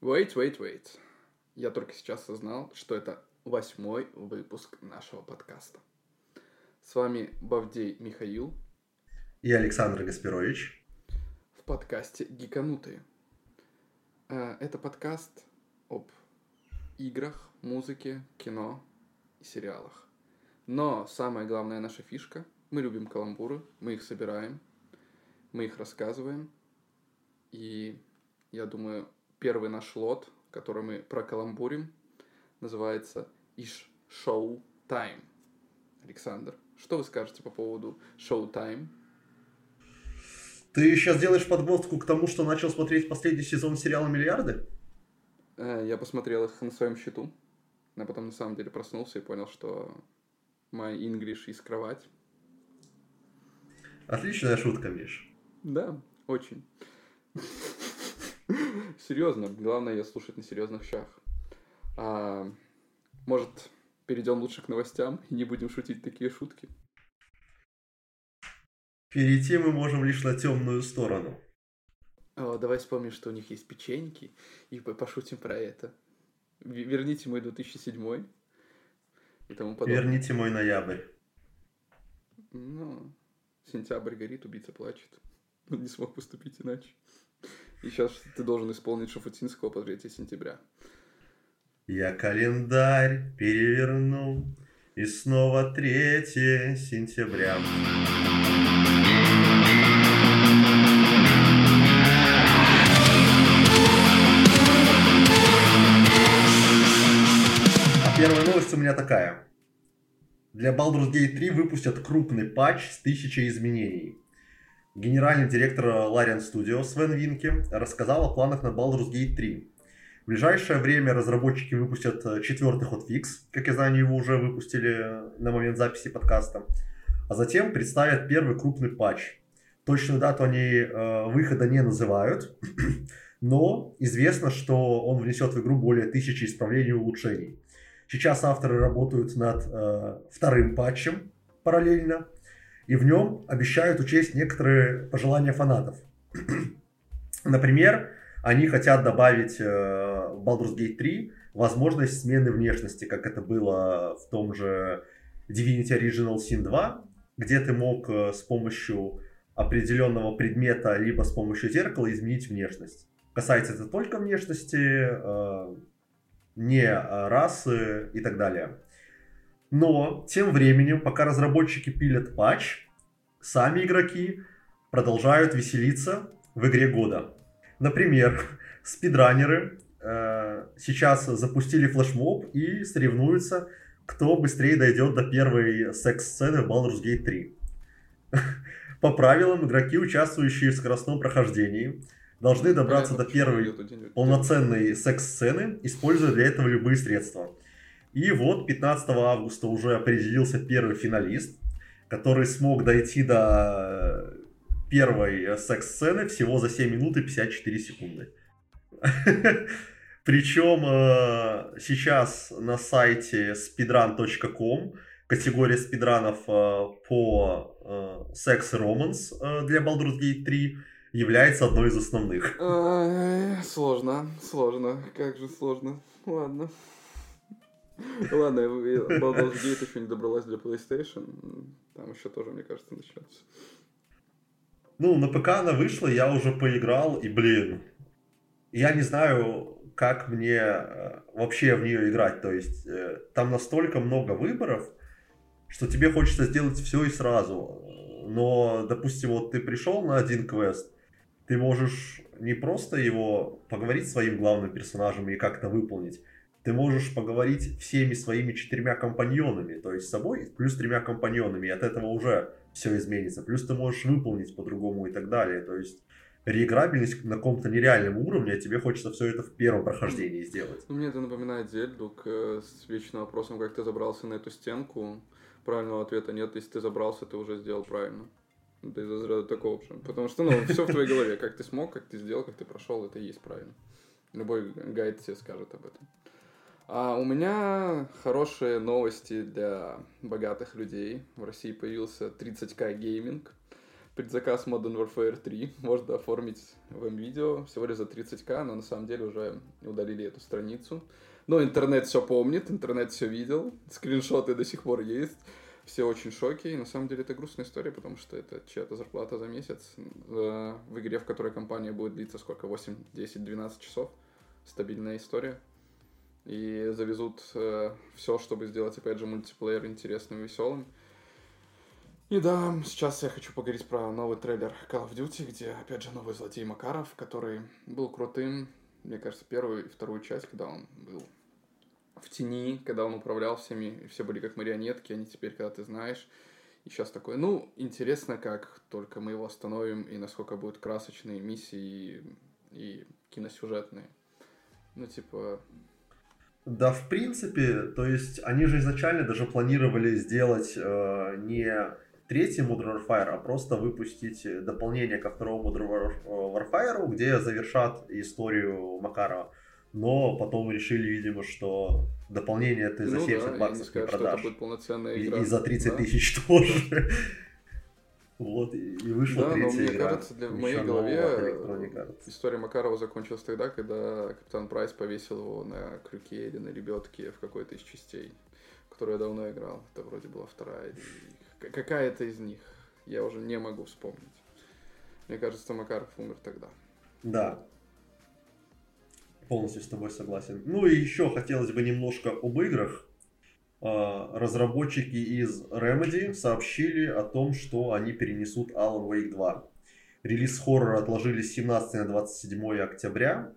Wait, wait, wait. Я только сейчас осознал, что это восьмой выпуск нашего подкаста. С вами Бавдей Михаил и Александр Гаспирович в подкасте «Гиканутые». Э, это подкаст об играх, музыке, кино и сериалах. Но самая главная наша фишка – мы любим каламбуры, мы их собираем, мы их рассказываем. И я думаю, первый наш лот, который мы прокаламбурим, называется «Иш Шоу Тайм». Александр, что вы скажете по поводу Шоу Тайм? Ты сейчас делаешь подводку к тому, что начал смотреть последний сезон сериала «Миллиарды»? Э, я посмотрел их на своем счету, а потом на самом деле проснулся и понял, что my English из кровать. Отличная шутка, Миш. Да, очень. Серьезно, главное ее слушать на серьезных щах. А, может, перейдем лучше к новостям и не будем шутить такие шутки? Перейти мы можем лишь на темную сторону. О, давай вспомним, что у них есть печеньки, и пошутим про это. Верните мой 2007 и тому подобное. Верните мой ноябрь. Ну, сентябрь горит, убийца плачет. Он не смог поступить иначе. И сейчас ты должен исполнить Шафутинского по 3 сентября. Я календарь перевернул, и снова 3 сентября. Первая новость у меня такая. Для Baldur's Gate 3 выпустят крупный патч с тысячей изменений. Генеральный директор Larian Studio Свен Винки рассказал о планах на Baldur's Gate 3. В ближайшее время разработчики выпустят э, четвертый хотфикс, как я знаю, его уже выпустили на момент записи подкаста, а затем представят первый крупный патч. Точную дату они э, выхода не называют, но известно, что он внесет в игру более тысячи исправлений и улучшений. Сейчас авторы работают над э, вторым патчем параллельно, и в нем обещают учесть некоторые пожелания фанатов. Например, они хотят добавить э, в Baldur's Gate 3 возможность смены внешности, как это было в том же Divinity Original Sin 2, где ты мог э, с помощью определенного предмета либо с помощью зеркала изменить внешность. Касается это только внешности, э, не расы и так далее. Но тем временем, пока разработчики пилят патч, сами игроки продолжают веселиться в игре года. Например, спидранеры э, сейчас запустили флешмоб и соревнуются, кто быстрее дойдет до первой секс-сцены в Baldur's Gate 3. По правилам, игроки, участвующие в скоростном прохождении, должны добраться до первой полноценной секс-сцены, используя для этого любые средства. И вот 15 августа уже определился первый финалист, который смог дойти до первой секс-сцены всего за 7 минут и 54 секунды. Причем э, сейчас на сайте speedrun.com категория спидранов э, по секс и романс для Baldur's Gate 3 является одной из основных. Сложно, сложно, как же сложно. Ладно. Ладно, Baldur's Gate еще не добралась для PlayStation. Там еще тоже, мне кажется, начнется. Ну, на ПК она вышла, я уже поиграл, и, блин, я не знаю, как мне э, вообще в нее играть. То есть, э, там настолько много выборов, что тебе хочется сделать все и сразу. Но, допустим, вот ты пришел на один квест, ты можешь не просто его поговорить своим главным персонажем и как-то выполнить, ты можешь поговорить всеми своими четырьмя компаньонами, то есть с собой, плюс тремя компаньонами, и от этого уже все изменится. Плюс ты можешь выполнить по-другому и так далее. То есть реиграбельность на каком-то нереальном уровне, а тебе хочется все это в первом прохождении сделать. Мне это напоминает Зельду к, э, с вечным вопросом, как ты забрался на эту стенку. Правильного ответа нет. Если ты забрался, ты уже сделал правильно. Это из разряда такого же. Потому что, ну, все в твоей голове. Как ты смог, как ты сделал, как ты прошел, это и есть правильно. Любой гайд тебе скажет об этом. А у меня хорошие новости для богатых людей. В России появился 30к гейминг. предзаказ Modern Warfare 3 можно оформить в видео всего лишь за 30к, но на самом деле уже удалили эту страницу. Но интернет все помнит, интернет все видел, скриншоты до сих пор есть. Все очень в шоке, и на самом деле это грустная история, потому что это чья-то зарплата за месяц в, в игре, в которой компания будет длиться сколько, 8, 10, 12 часов. Стабильная история. И завезут э, все, чтобы сделать, опять же, мультиплеер интересным веселым. И да, сейчас я хочу поговорить про новый трейлер Call of Duty, где, опять же, новый злодей Макаров, который был крутым, мне кажется, первую и вторую часть, когда он был в тени, когда он управлял всеми, и все были как марионетки, они теперь, когда ты знаешь, и сейчас такой, ну, интересно, как только мы его остановим, и насколько будут красочные миссии и, и киносюжетные. Ну, типа... Да, в принципе, то есть они же изначально даже планировали сделать э, не третий Modern Warfare, а просто выпустить дополнение ко второму Modern Warfare, где завершат историю Макарова но потом решили, видимо, что дополнение ты за ну, 70 да, баксов не, не продашь. будет полноценная игра. И, и за 30 да? тысяч тоже. Вот, и вышла да, третья но мне игра. кажется, для, в моей голове история Макарова закончилась тогда, когда Капитан Прайс повесил его на крюке или на лебедке в какой-то из частей, которую я давно играл. Это вроде была вторая или какая-то из них. Я уже не могу вспомнить. Мне кажется, Макаров умер тогда. Да, полностью с тобой согласен. Ну и еще хотелось бы немножко об играх. А, разработчики из Remedy сообщили о том, что они перенесут Alan Wake 2. Релиз хоррора отложили с 17 на 27 октября.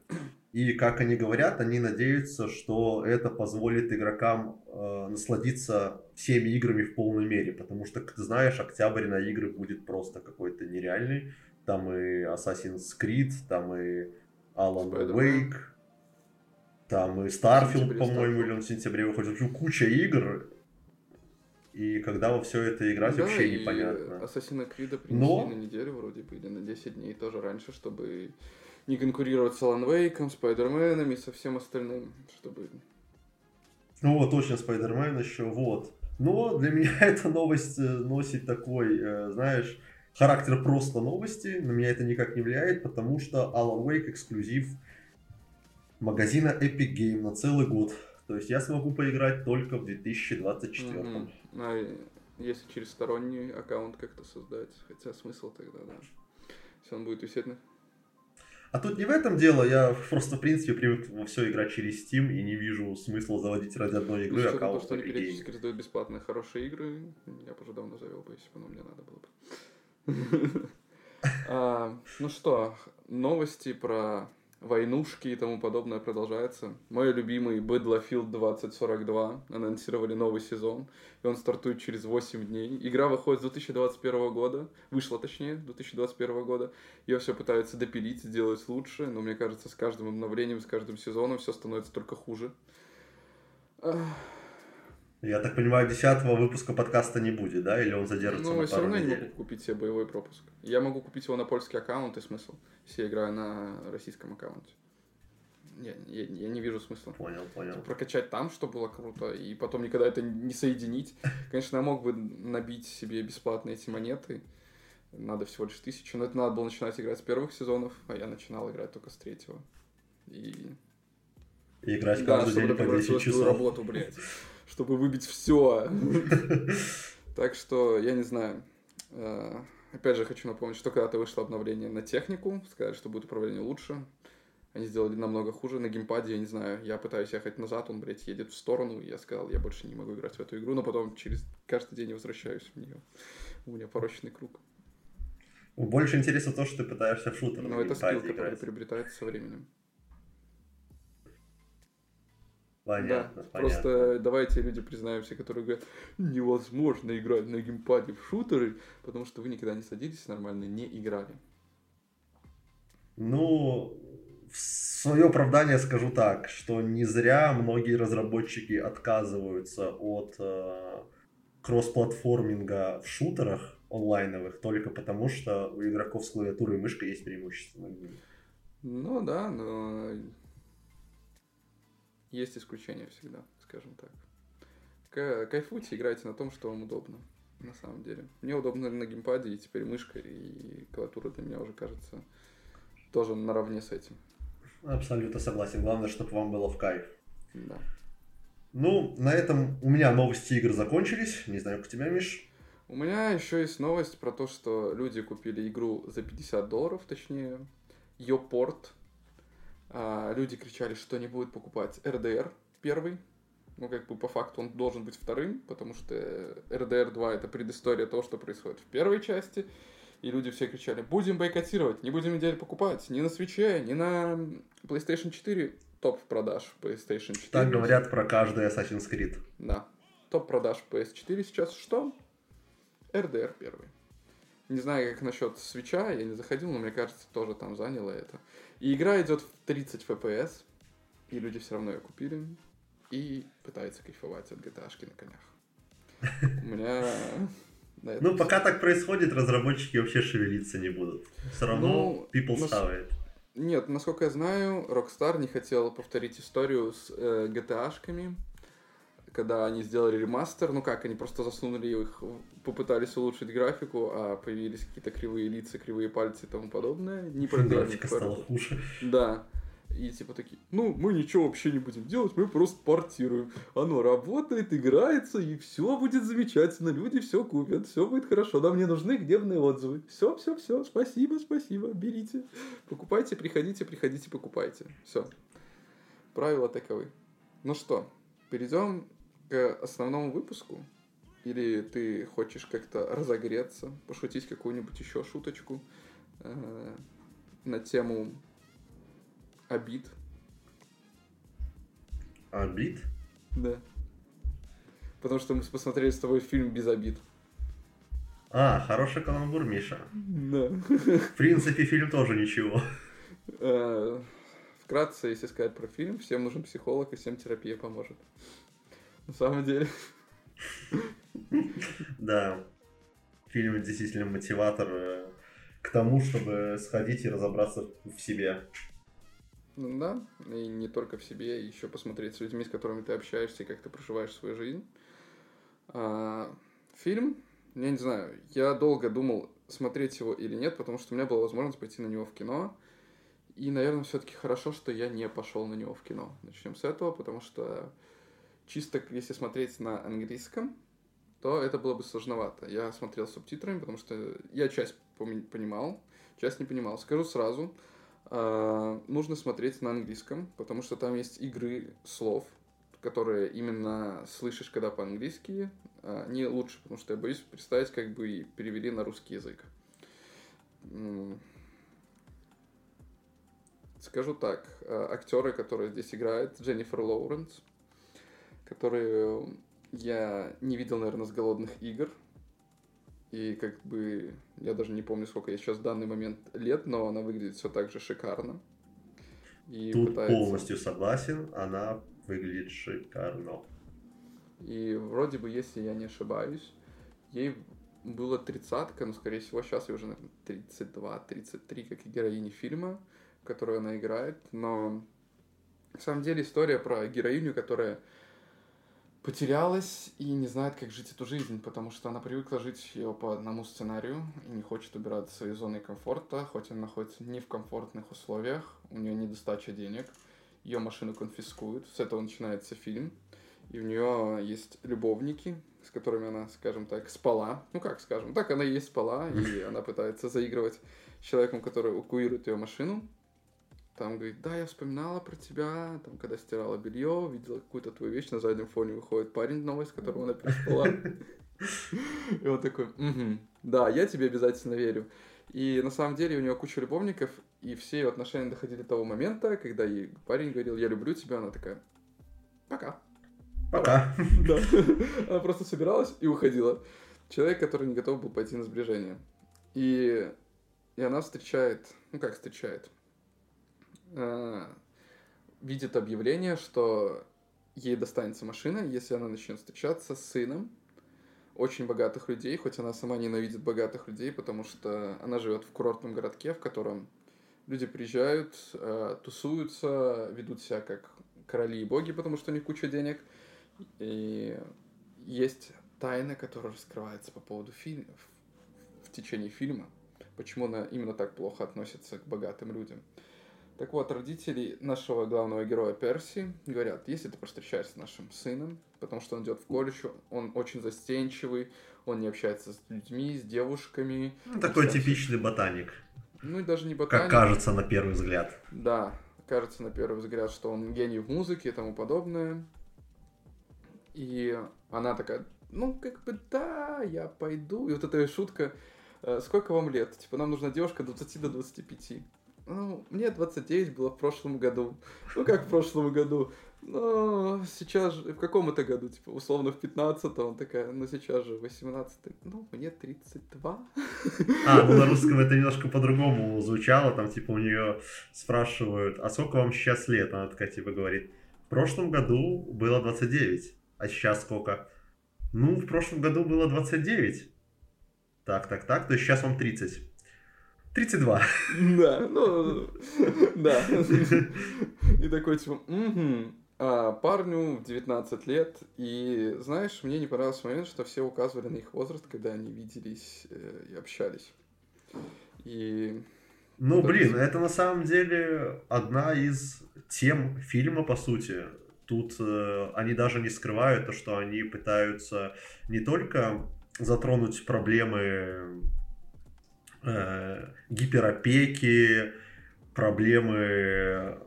И, как они говорят, они надеются, что это позволит игрокам э, насладиться всеми играми в полной мере. Потому что, как ты знаешь, октябрь на игры будет просто какой-то нереальный. Там и Assassin's Creed, там и Alan Wake, там и Starfield, по-моему, или он в сентябре выходит. В общем, куча игр. И когда во все это играть, да, вообще и непонятно. Assassin's Creed принесли Но... на неделю вроде бы, или на 10 дней тоже раньше, чтобы не конкурировать с Alan Wake, Спайдерменом и со всем остальным, чтобы... Ну вот, точно Спайдермен еще, вот. Но для меня эта новость э, носит такой, э, знаешь, характер просто новости. На меня это никак не влияет, потому что Alan Wake эксклюзив магазина Epic Game на целый год. То есть я смогу поиграть только в 2024. Mm-hmm. А если через сторонний аккаунт как-то создать? Хотя смысл тогда, да. Если он будет висеть на... А тут не в этом дело, я просто, в принципе, привык во все играть через Steam и не вижу смысла заводить ради одной игры ну, аккаунт. То, что они периодически раздают бесплатные хорошие игры, я бы уже давно завел бы, если бы оно мне надо было бы. А, ну что, новости про войнушки и тому подобное продолжается. Мой любимый Battlefield 2042 анонсировали новый сезон, и он стартует через 8 дней. Игра выходит с 2021 года, вышла точнее, 2021 года. Ее все пытаются допилить, сделать лучше, но мне кажется, с каждым обновлением, с каждым сезоном все становится только хуже. Я так понимаю, десятого выпуска подкаста не будет, да? Или он задержится ну, на все равно недель? я не могу купить себе боевой пропуск. Я могу купить его на польский аккаунт, и смысл, если я играю на российском аккаунте. Я, я, я не вижу смысла. Понял, понял. Прокачать там, что было круто, и потом никогда это не соединить. Конечно, я мог бы набить себе бесплатно эти монеты. Надо всего лишь тысячу, но это надо было начинать играть с первых сезонов, а я начинал играть только с третьего. И... и играть каждый да, день по 10 часов. работу, блядь чтобы выбить все. Так что, я не знаю. Э, опять же, хочу напомнить, что когда-то вышло обновление на технику, сказали, что будет управление лучше. Они сделали намного хуже. На геймпаде, я не знаю, я пытаюсь ехать назад, он, блядь, едет в сторону. И я сказал, я больше не могу играть в эту игру, но потом через каждый день возвращаюсь в нее. У меня порочный круг. Больше интересно то, что ты пытаешься в шутер. Ну, это скилл, который приобретается со временем. Понятно, да, понятно. Просто давайте люди признаемся, которые говорят, невозможно играть на геймпаде в шутеры, потому что вы никогда не садились нормально, не играли. Ну, в свое оправдание скажу так, что не зря многие разработчики отказываются от э, кроссплатформинга в шутерах онлайновых только потому, что у игроков с клавиатурой и мышкой есть преимущество над ними. Ну да, но есть исключения всегда, скажем так. Кайфуйте, играйте на том, что вам удобно. на самом деле. Мне удобно на геймпаде, и теперь мышка и клавиатура для меня уже кажется тоже наравне с этим. Абсолютно согласен. Главное, чтобы вам было в кайф. Да. Ну, на этом у меня новости игр закончились. Не знаю, как у тебя, Миш. У меня еще есть новость про то, что люди купили игру за 50 долларов, точнее, ее порт. А, люди кричали, что не будут покупать RDR первый. Ну, как бы по факту он должен быть вторым, потому что RDR 2 это предыстория того, что происходит в первой части. И люди все кричали, будем бойкотировать, не будем неделю покупать, ни на свече, ни на PlayStation 4 топ продаж PlayStation 4. Так говорят про каждый Assassin's Creed. Да. Топ продаж PS4 сейчас что? RDR первый. Не знаю, как насчет свеча, я не заходил, но мне кажется, тоже там заняло это. И игра идет в 30 FPS, и люди все равно ее купили и пытаются кайфовать от GTA на конях. У меня ну, пока так происходит, разработчики вообще шевелиться не будут. Все равно ну, people ставит. Нет, насколько я знаю, Rockstar не хотел повторить историю с э, GTA-шками, когда они сделали ремастер. Ну как, они просто засунули их, попытались улучшить графику, а появились какие-то кривые лица, кривые пальцы и тому подобное. Не Графика стала хуже. Да. И типа такие, ну, мы ничего вообще не будем делать, мы просто портируем. Оно работает, играется, и все будет замечательно. Люди все купят, все будет хорошо. Нам не нужны гневные отзывы. Все, все, все, спасибо, спасибо, берите. Покупайте, приходите, приходите, покупайте. Все. Правила таковы. Ну что, перейдем к основному выпуску. Или ты хочешь как-то разогреться, пошутить какую-нибудь еще шуточку э, на тему Обид. Обид? Да. Потому что мы посмотрели с тобой фильм без обид. А, хороший каламбур, Миша. Да. В принципе, фильм тоже ничего. Э, вкратце, если сказать про фильм, всем нужен психолог, и всем терапия поможет. На самом деле. Да. Фильм действительно мотиватор э, к тому, чтобы сходить и разобраться в себе. Ну да, и не только в себе, еще посмотреть с людьми, с которыми ты общаешься, и как ты проживаешь свою жизнь. А, фильм, я не знаю, я долго думал, смотреть его или нет, потому что у меня была возможность пойти на него в кино. И, наверное, все-таки хорошо, что я не пошел на него в кино. Начнем с этого, потому что чисто если смотреть на английском, то это было бы сложновато. Я смотрел субтитрами, потому что я часть понимал, часть не понимал. Скажу сразу, а, нужно смотреть на английском, потому что там есть игры слов, которые именно слышишь, когда по-английски, а, не лучше, потому что я боюсь представить, как бы перевели на русский язык. Скажу так, а, актеры, которые здесь играют, Дженнифер Лоуренс, которые я не видел, наверное, с голодных игр, и как бы я даже не помню, сколько ей сейчас в данный момент лет, но она выглядит все так же шикарно. И Тут пытается... полностью согласен, она выглядит шикарно. И вроде бы, если я не ошибаюсь, ей было тридцатка, но, скорее всего, сейчас ей уже, наверное, 32-33, как и героини фильма, в которую она играет. Но на самом деле история про героиню, которая потерялась и не знает, как жить эту жизнь, потому что она привыкла жить ее по одному сценарию и не хочет убираться из своей зоны комфорта, хоть она находится не в комфортных условиях, у нее недостача денег, ее машину конфискуют, с этого начинается фильм, и у нее есть любовники, с которыми она, скажем так, спала, ну как скажем, так она и есть спала, и она пытается заигрывать с человеком, который укуирует ее машину, там говорит, да, я вспоминала про тебя, там, когда стирала белье, видела какую-то твою вещь, на заднем фоне выходит парень новый, с которым она переспала. И он такой, да, я тебе обязательно верю. И на самом деле у него куча любовников, и все ее отношения доходили до того момента, когда ей парень говорил, я люблю тебя, она такая, пока. Пока. Да. Она просто собиралась и уходила. Человек, который не готов был пойти на сближение. И, и она встречает, ну как встречает, э, видит объявление, что ей достанется машина, если она начнет встречаться с сыном очень богатых людей, хоть она сама ненавидит богатых людей, потому что она живет в курортном городке, в котором люди приезжают, э, тусуются, ведут себя как короли и боги, потому что у них куча денег. И есть тайна, которая раскрывается по поводу фильма, в, течение фильма, почему она именно так плохо относится к богатым людям. Так вот, родители нашего главного героя Перси говорят, если ты встречаешься с нашим сыном, потому что он идет в колледж, он очень застенчивый, он не общается с людьми, с девушками. Ну, такой типичный ботаник. Ну и даже не ботаник. Как кажется на первый взгляд. Да, кажется на первый взгляд, что он гений в музыке и тому подобное. И она такая, ну, как бы, да, я пойду. И вот эта шутка, «Э, сколько вам лет? Типа, нам нужна девушка 20 до 25. Ну, мне 29 было в прошлом году. Ну, как в прошлом году? Ну, сейчас же, в каком это году? Типа, условно, в 15-м, такая, ну, сейчас же 18 Ну, мне 32. А, ну, на русском это немножко по-другому звучало. Там, типа, у нее спрашивают, а сколько вам сейчас лет? Она такая, типа, говорит, в прошлом году было 29. А сейчас сколько? Ну, в прошлом году было 29. Так, так, так, то есть сейчас вам 30. 32. Да, ну, да. И такой, типа, угу. А парню в 19 лет, и, знаешь, мне не понравился момент, что все указывали на их возраст, когда они виделись э, и общались. И... Ну, блин, это на самом деле одна из тем фильма, по сути. Тут э, они даже не скрывают то, что они пытаются не только затронуть проблемы э, гиперопеки, проблемы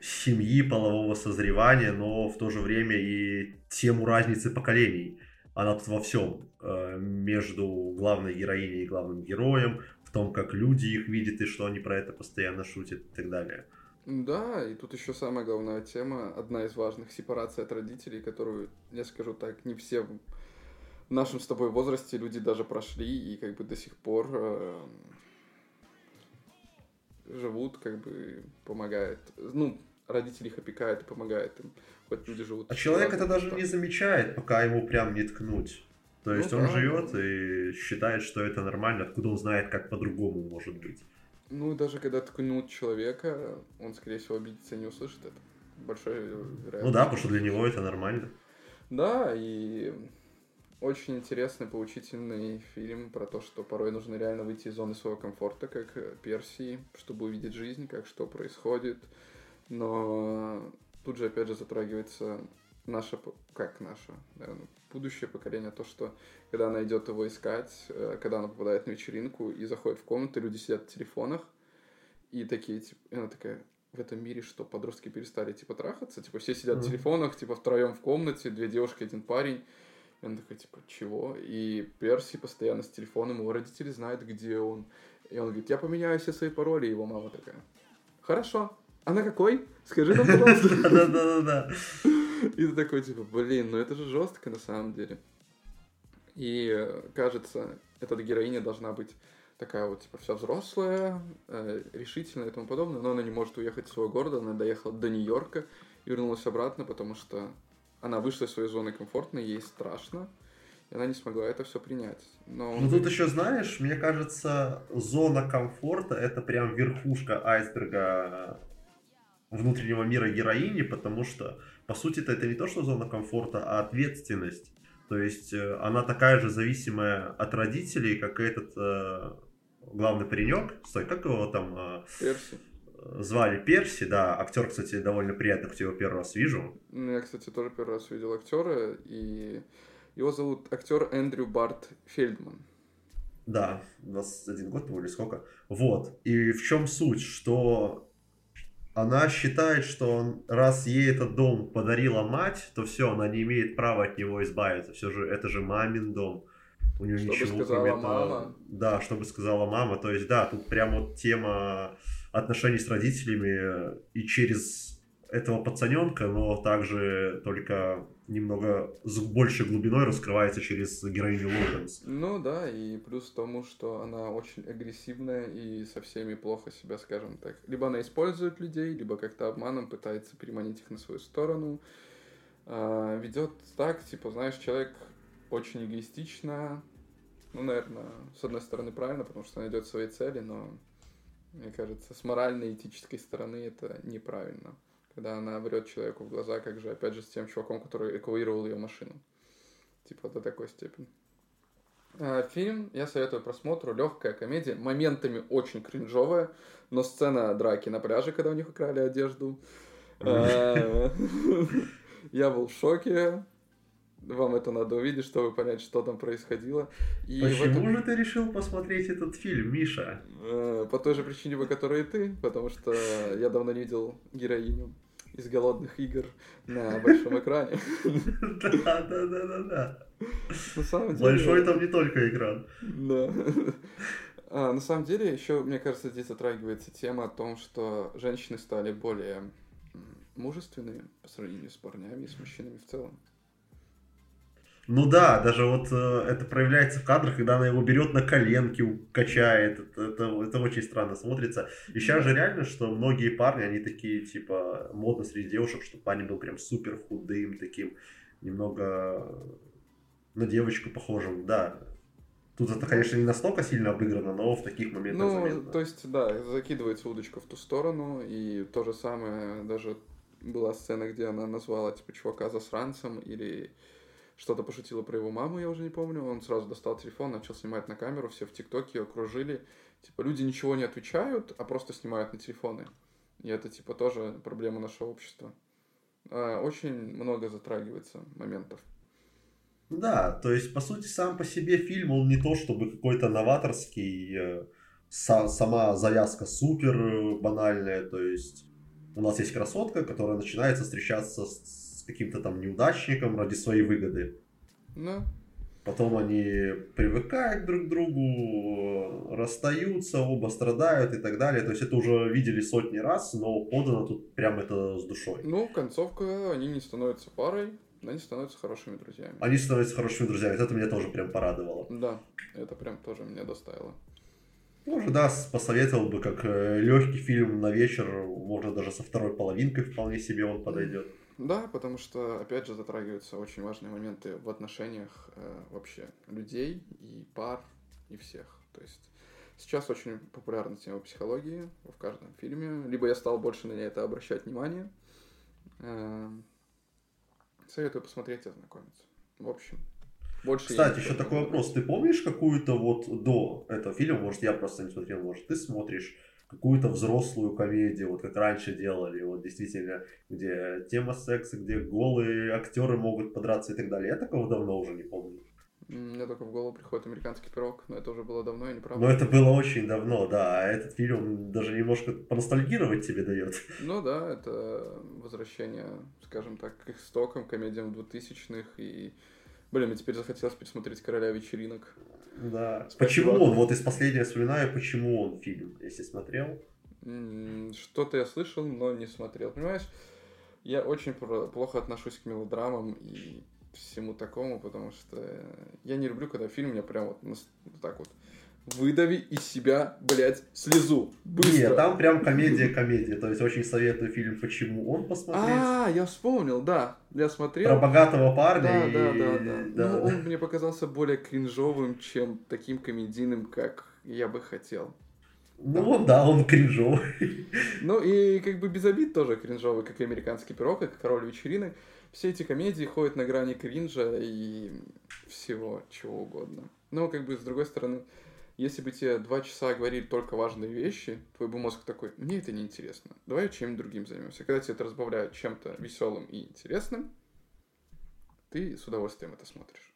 семьи, полового созревания, но в то же время и тему разницы поколений. Она во всем. Э, между главной героиней и главным героем, в том, как люди их видят и что они про это постоянно шутят и так далее. Да, и тут еще самая главная тема, одна из важных, сепарация от родителей, которую, я скажу так, не все в нашем с тобой возрасте люди даже прошли и как бы до сих пор э, живут, как бы помогает. Ну, родители их опекают и помогают им, хоть люди живут. А человек это даже не замечает, пока ему прям не ткнуть. То есть ну, он да. живет и считает, что это нормально, откуда он знает, как по-другому может быть. Ну, даже когда ткнут человека, он, скорее всего, обидится и не услышит это. Большой вероятность. Ну да, потому что для него это нормально. Да, и очень интересный, поучительный фильм про то, что порой нужно реально выйти из зоны своего комфорта, как Персии, чтобы увидеть жизнь, как что происходит. Но тут же, опять же, затрагивается наше, как наше, наверное, будущее поколение, то, что когда она идет его искать, э, когда она попадает на вечеринку и заходит в комнату, люди сидят в телефонах, и такие, типа, и она такая, в этом мире что, подростки перестали, типа, трахаться? Типа, все сидят mm-hmm. в телефонах, типа, втроем в комнате, две девушки, один парень. И он такой, типа, чего? И Перси постоянно с телефоном, его родители знают, где он. И он говорит, я поменяю все свои пароли. И его мама такая, хорошо. А на какой? Скажи нам, пожалуйста. Да-да-да. И ты такой, типа, блин, ну это же жестко на самом деле. И э, кажется, эта героиня должна быть такая вот, типа, вся взрослая, э, решительная и тому подобное, но она не может уехать из своего города, она доехала до Нью-Йорка и вернулась обратно, потому что она вышла из своей зоны комфортной, ей страшно, и она не смогла это все принять. Но... Ну тут еще знаешь, мне кажется, зона комфорта это прям верхушка айсберга внутреннего мира героини, потому что, по сути, это, это не то, что зона комфорта, а ответственность. То есть э, она такая же зависимая от родителей, как и этот э, главный паренек. Стой, как его там? Э, Перси. Звали Перси, да. Актер, кстати, довольно приятно, хоть его первый раз вижу. Ну, я, кстати, тоже первый раз видел актера, и его зовут актер Эндрю Барт Фельдман. Да, 21 год был или сколько. Вот. И в чем суть, что она считает, что раз ей этот дом подарила мать, то все, она не имеет права от него избавиться. Все же, это же мамин дом. У нее что ничего, сказала кроме мама. Да, что бы сказала мама. То есть, да, тут прям вот тема отношений с родителями и через этого пацаненка, но также только немного с большей глубиной раскрывается через героиню Лоуренс. Ну да, и плюс тому, что она очень агрессивная и со всеми плохо себя, скажем так. Либо она использует людей, либо как-то обманом пытается переманить их на свою сторону. А, ведет так, типа, знаешь, человек очень эгоистично, ну, наверное, с одной стороны правильно, потому что она идет своей цели, но мне кажется, с моральной, этической стороны это неправильно когда она врет человеку в глаза, как же, опять же, с тем чуваком, который эвакуировал ее машину. Типа до такой степени. А, фильм я советую просмотру. Легкая комедия, моментами очень кринжовая, но сцена драки на пляже, когда у них украли одежду. А, я был в шоке. Вам это надо увидеть, чтобы понять, что там происходило. И Почему этом... же ты решил посмотреть этот фильм, Миша? Э, по той же причине, по которой и ты, потому что я давно не видел героиню из голодных игр на большом экране. Да, да, да, да, да. Большой там не только экран. Да. А, на самом деле, еще, мне кажется, здесь затрагивается тема о том, что женщины стали более мужественными по сравнению с парнями и с мужчинами в целом. Ну да, даже вот э, это проявляется в кадрах, когда она его берет на коленки, качает. Это, это, это очень странно смотрится. И сейчас же реально, что многие парни, они такие, типа, модно среди девушек, что парень был прям супер худым, таким немного на девочку похожим. Да, Тут это, конечно, не настолько сильно обыграно, но в таких моментах Ну, заметно. то есть, да, закидывается удочка в ту сторону, и то же самое, даже была сцена, где она назвала, типа, чувака засранцем, или что-то пошутила про его маму, я уже не помню. Он сразу достал телефон, начал снимать на камеру, все в ТикТоке окружили. Типа люди ничего не отвечают, а просто снимают на телефоны. И это типа тоже проблема нашего общества. А, очень много затрагивается моментов. Да, то есть, по сути, сам по себе фильм, он не то чтобы какой-то новаторский, э, сама завязка супер э, банальная, то есть у нас есть красотка, которая начинается встречаться с каким-то там неудачником ради своей выгоды. Ну. Потом они привыкают друг к другу, расстаются, оба страдают и так далее. То есть это уже видели сотни раз, но подано тут прям это с душой. Ну, концовка, они не становятся парой, они становятся хорошими друзьями. Они становятся хорошими друзьями. Это меня тоже прям порадовало. Да, это прям тоже меня доставило. Может, да, посоветовал бы, как э, легкий фильм на вечер, можно даже со второй половинкой вполне себе он подойдет. Да, потому что, опять же, затрагиваются очень важные моменты в отношениях э, вообще людей и пар, и всех. То есть сейчас очень популярна тема психологии в каждом фильме. Либо я стал больше на это обращать внимание. Э, советую посмотреть и ознакомиться. В общем, больше Кстати, еще такой вопрос. Ты помнишь какую-то вот до этого фильма, может, я просто не смотрел, может, ты смотришь какую-то взрослую комедию, вот как раньше делали, вот действительно, где тема секса, где голые актеры могут подраться и так далее. Я такого давно уже не помню. Мне только в голову приходит американский пирог, но это уже было давно, я не правда. Но это было очень давно, да. А этот фильм даже немножко поностальгировать тебе дает. Ну да, это возвращение, скажем так, к истокам, комедиям 2000-х. И, блин, мне теперь захотелось пересмотреть «Короля вечеринок». Да. Спасибо. Почему он? Вот из последнего вспоминаю, почему он фильм, если смотрел. Что-то я слышал, но не смотрел. Понимаешь, я очень плохо отношусь к мелодрамам и всему такому, потому что я не люблю, когда фильм меня прям вот, вот так вот выдави из себя, блядь, слезу. Быстро. Нет, там прям комедия-комедия. То есть очень советую фильм «Почему он» посмотреть. А, я вспомнил, да. Я смотрел. Про богатого парня. Да, и... да, да, да. да. Ну, он мне показался более кринжовым, чем таким комедийным, как я бы хотел. Ну да, он кринжовый. Ну и как бы без обид тоже кринжовый, как и американский пирог, как король вечерины. Все эти комедии ходят на грани кринжа и всего чего угодно. Но как бы с другой стороны, если бы тебе два часа говорили только важные вещи, твой бы мозг такой, мне это не интересно, давай чем-нибудь другим займемся. Когда тебе это разбавляют чем-то веселым и интересным, ты с удовольствием это смотришь.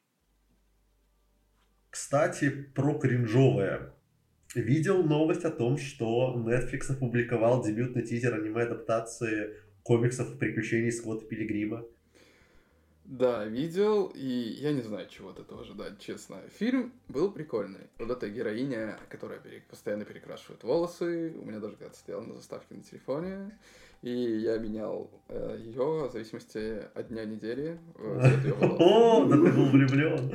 Кстати, про кринжовое. Видел новость о том, что Netflix опубликовал дебютный тизер аниме-адаптации комиксов «Приключений Скотта Пилигрима». Да, видел, и я не знаю, чего от этого ожидать, честно. Фильм был прикольный. Вот эта героиня, которая пере... постоянно перекрашивает волосы, у меня даже когда-то стояла на заставке на телефоне, и я менял э, ее в зависимости от дня недели. Э, О, да ты был влюблен.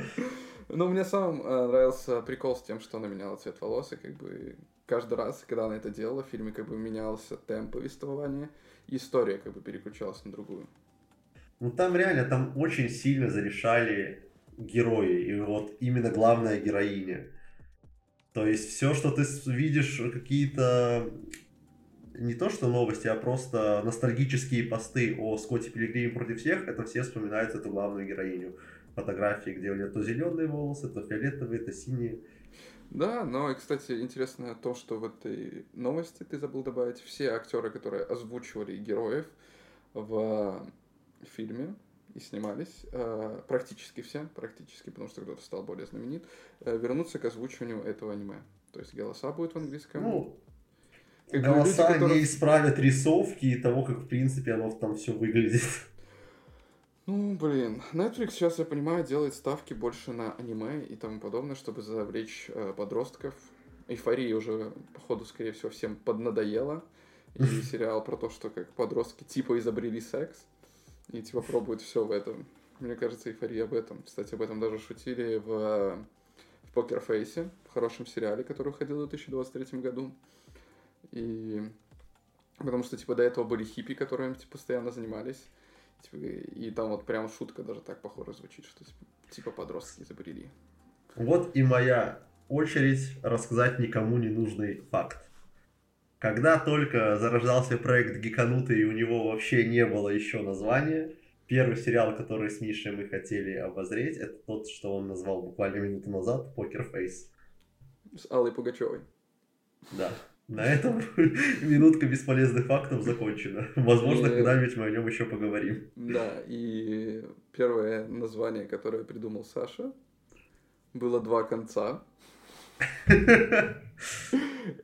Ну, мне сам э, нравился прикол с тем, что она меняла цвет волос, и как бы каждый раз, когда она это делала, в фильме как бы менялся темп повествования, история как бы переключалась на другую. Ну там реально, там очень сильно зарешали герои, и вот именно главная героиня. То есть все, что ты видишь, какие-то не то что новости, а просто ностальгические посты о Скотте Пилигриме против всех, это все вспоминают эту главную героиню. фотографии, где у нее то зеленые волосы, то фиолетовые, то синие. Да, но, и, кстати, интересно то, что в этой новости ты забыл добавить все актеры, которые озвучивали героев в фильме и снимались, э, практически все, практически, потому что кто-то стал более знаменит, э, вернутся к озвучиванию этого аниме. То есть голоса будут в английском. Ну, Как голоса люди, которые- не исправят рисовки и того, как, в принципе, оно там все выглядит. Ну, блин, Netflix сейчас, я понимаю, делает ставки больше на аниме и тому подобное, чтобы завлечь э, подростков. Эйфория уже, походу, скорее всего, всем поднадоела. И сериал про то, что как подростки типа изобрели секс и типа пробуют все в этом. Мне кажется, эйфория об этом. Кстати, об этом даже шутили в, в Покерфейсе, в хорошем сериале, который выходил в 2023 году. И потому что, типа, до этого были хиппи, которые типа, постоянно занимались. Типа, и там вот прям шутка даже так похоже звучит, что типа, типа подростки изобрели. Вот и моя очередь рассказать никому не нужный факт. Когда только зарождался проект Гиканутый, и у него вообще не было еще названия, первый сериал, который с Мишей мы хотели обозреть, это тот, что он назвал буквально минуту назад, Покер Фейс. С Аллой Пугачевой. Да. На этом минутка бесполезных фактов закончена. Возможно, И- когда-нибудь мы о нем еще поговорим. Да, и первое название, которое придумал Саша, было «Два конца».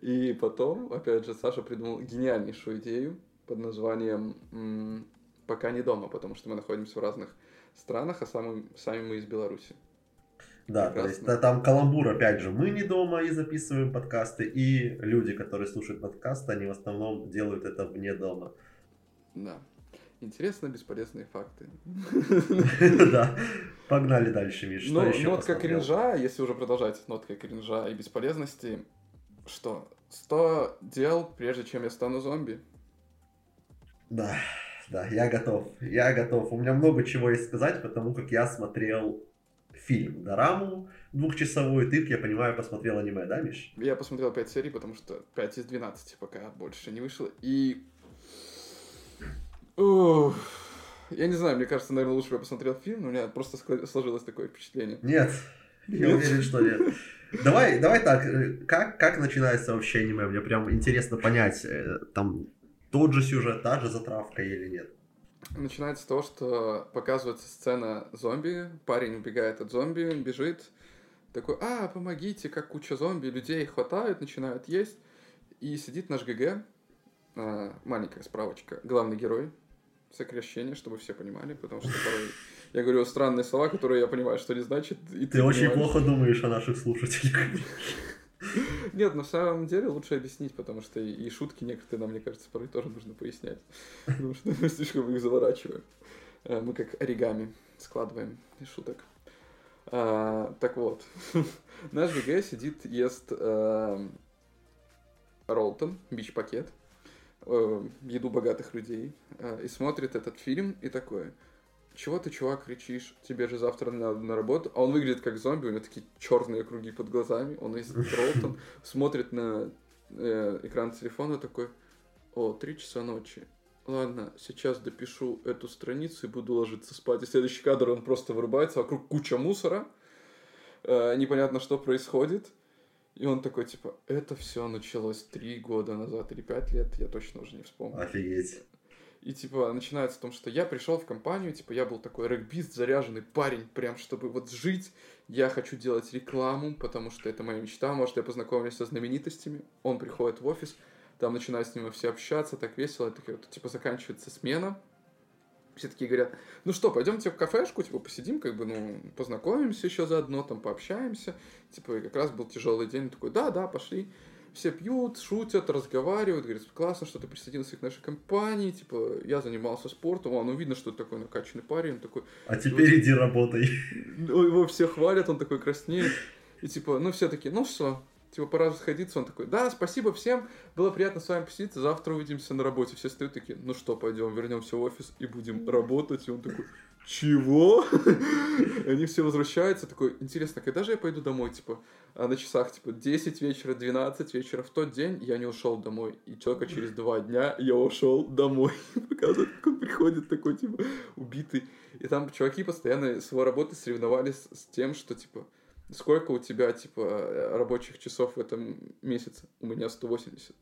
И потом, опять же, Саша придумал гениальнейшую идею под названием «Пока не дома», потому что мы находимся в разных странах, а сами, сами мы из Беларуси. Да, то есть Прекрасно. да, там каламбур, опять же, мы не дома и записываем подкасты, и люди, которые слушают подкасты, они в основном делают это вне дома. Да. Интересно, бесполезные факты. Да. Погнали дальше, Миш. Что Ну, еще нотка посмотрел? кринжа, если уже продолжать ноткой кринжа и бесполезности, что? 100 дел, прежде чем я стану зомби. Да, да, я готов. Я готов. У меня много чего есть сказать, потому как я смотрел фильм Дораму двухчасовой. Ты, я понимаю, посмотрел аниме, да, Миш? Я посмотрел 5 серий, потому что 5 из 12 пока больше не вышло. И... Я не знаю, мне кажется, наверное, лучше бы я посмотрел фильм, но у меня просто сложилось такое впечатление. Нет. Я Нет? уверен, что нет. Давай, давай так, э, как, как начинается вообще аниме? Мне прям интересно понять, э, там тот же сюжет, та же затравка или нет. Начинается с того, что показывается сцена зомби, парень убегает от зомби, бежит, такой, а, помогите, как куча зомби, людей хватают, начинают есть, и сидит наш ГГ, а, маленькая справочка, главный герой, сокращение, чтобы все понимали, потому что порой я говорю странные слова, которые я понимаю, что не значит, и ты, Ты очень понимаешь. плохо думаешь о наших слушателях. Нет, на самом деле лучше объяснить, потому что и шутки некоторые нам, мне кажется, порой тоже нужно пояснять. Потому что мы слишком их заворачиваем. Э, Мы как оригами складываем из шуток. А, так вот, наш ГГ сидит, ест эм, роллтон, бич-пакет, э, еду богатых людей, э, и смотрит этот фильм и такой, чего ты, чувак, кричишь? Тебе же завтра надо на работу. А он выглядит как зомби, у него такие черные круги под глазами. Он ест роллтон, смотрит на э, экран телефона такой, о, три часа ночи. Ладно, сейчас допишу эту страницу и буду ложиться спать. И следующий кадр он просто вырубается, вокруг куча мусора. Э, непонятно, что происходит. И он такой, типа, это все началось три года назад или пять лет, я точно уже не вспомню. Офигеть. И, типа, начинается в том, что я пришел в компанию, типа, я был такой регбист, заряженный парень, прям, чтобы вот жить. Я хочу делать рекламу, потому что это моя мечта. Может, я познакомлюсь со знаменитостями. Он приходит в офис, там начинают с ним все общаться, так весело. Так вот, типа, заканчивается смена. Все такие говорят, ну что, пойдемте в кафешку, типа, посидим, как бы, ну, познакомимся еще заодно, там, пообщаемся. Типа, и как раз был тяжелый день, такой, да, да, пошли. Все пьют, шутят, разговаривают, говорят, классно, что ты присоединился к нашей компании, типа, я занимался спортом, а, ну, видно, что ты такой накачанный парень, он такой, А теперь иди работай. его все хвалят, он такой краснеет, и, типа, ну, все такие, ну, что, типа, пора расходиться, он такой, да, спасибо всем, было приятно с вами посидеть, завтра увидимся на работе, все стоят такие, ну что, пойдем, вернемся в офис и будем работать, и он такой, чего? Они все возвращаются, такой, интересно, когда же я пойду домой, типа, а на часах, типа, 10 вечера, 12 вечера. В тот день я не ушел домой. И только через два дня я ушел домой. Показывает, как он приходит такой, типа, убитый. И там чуваки постоянно с его работы соревновались с тем, что, типа, сколько у тебя, типа, рабочих часов в этом месяце? У меня 180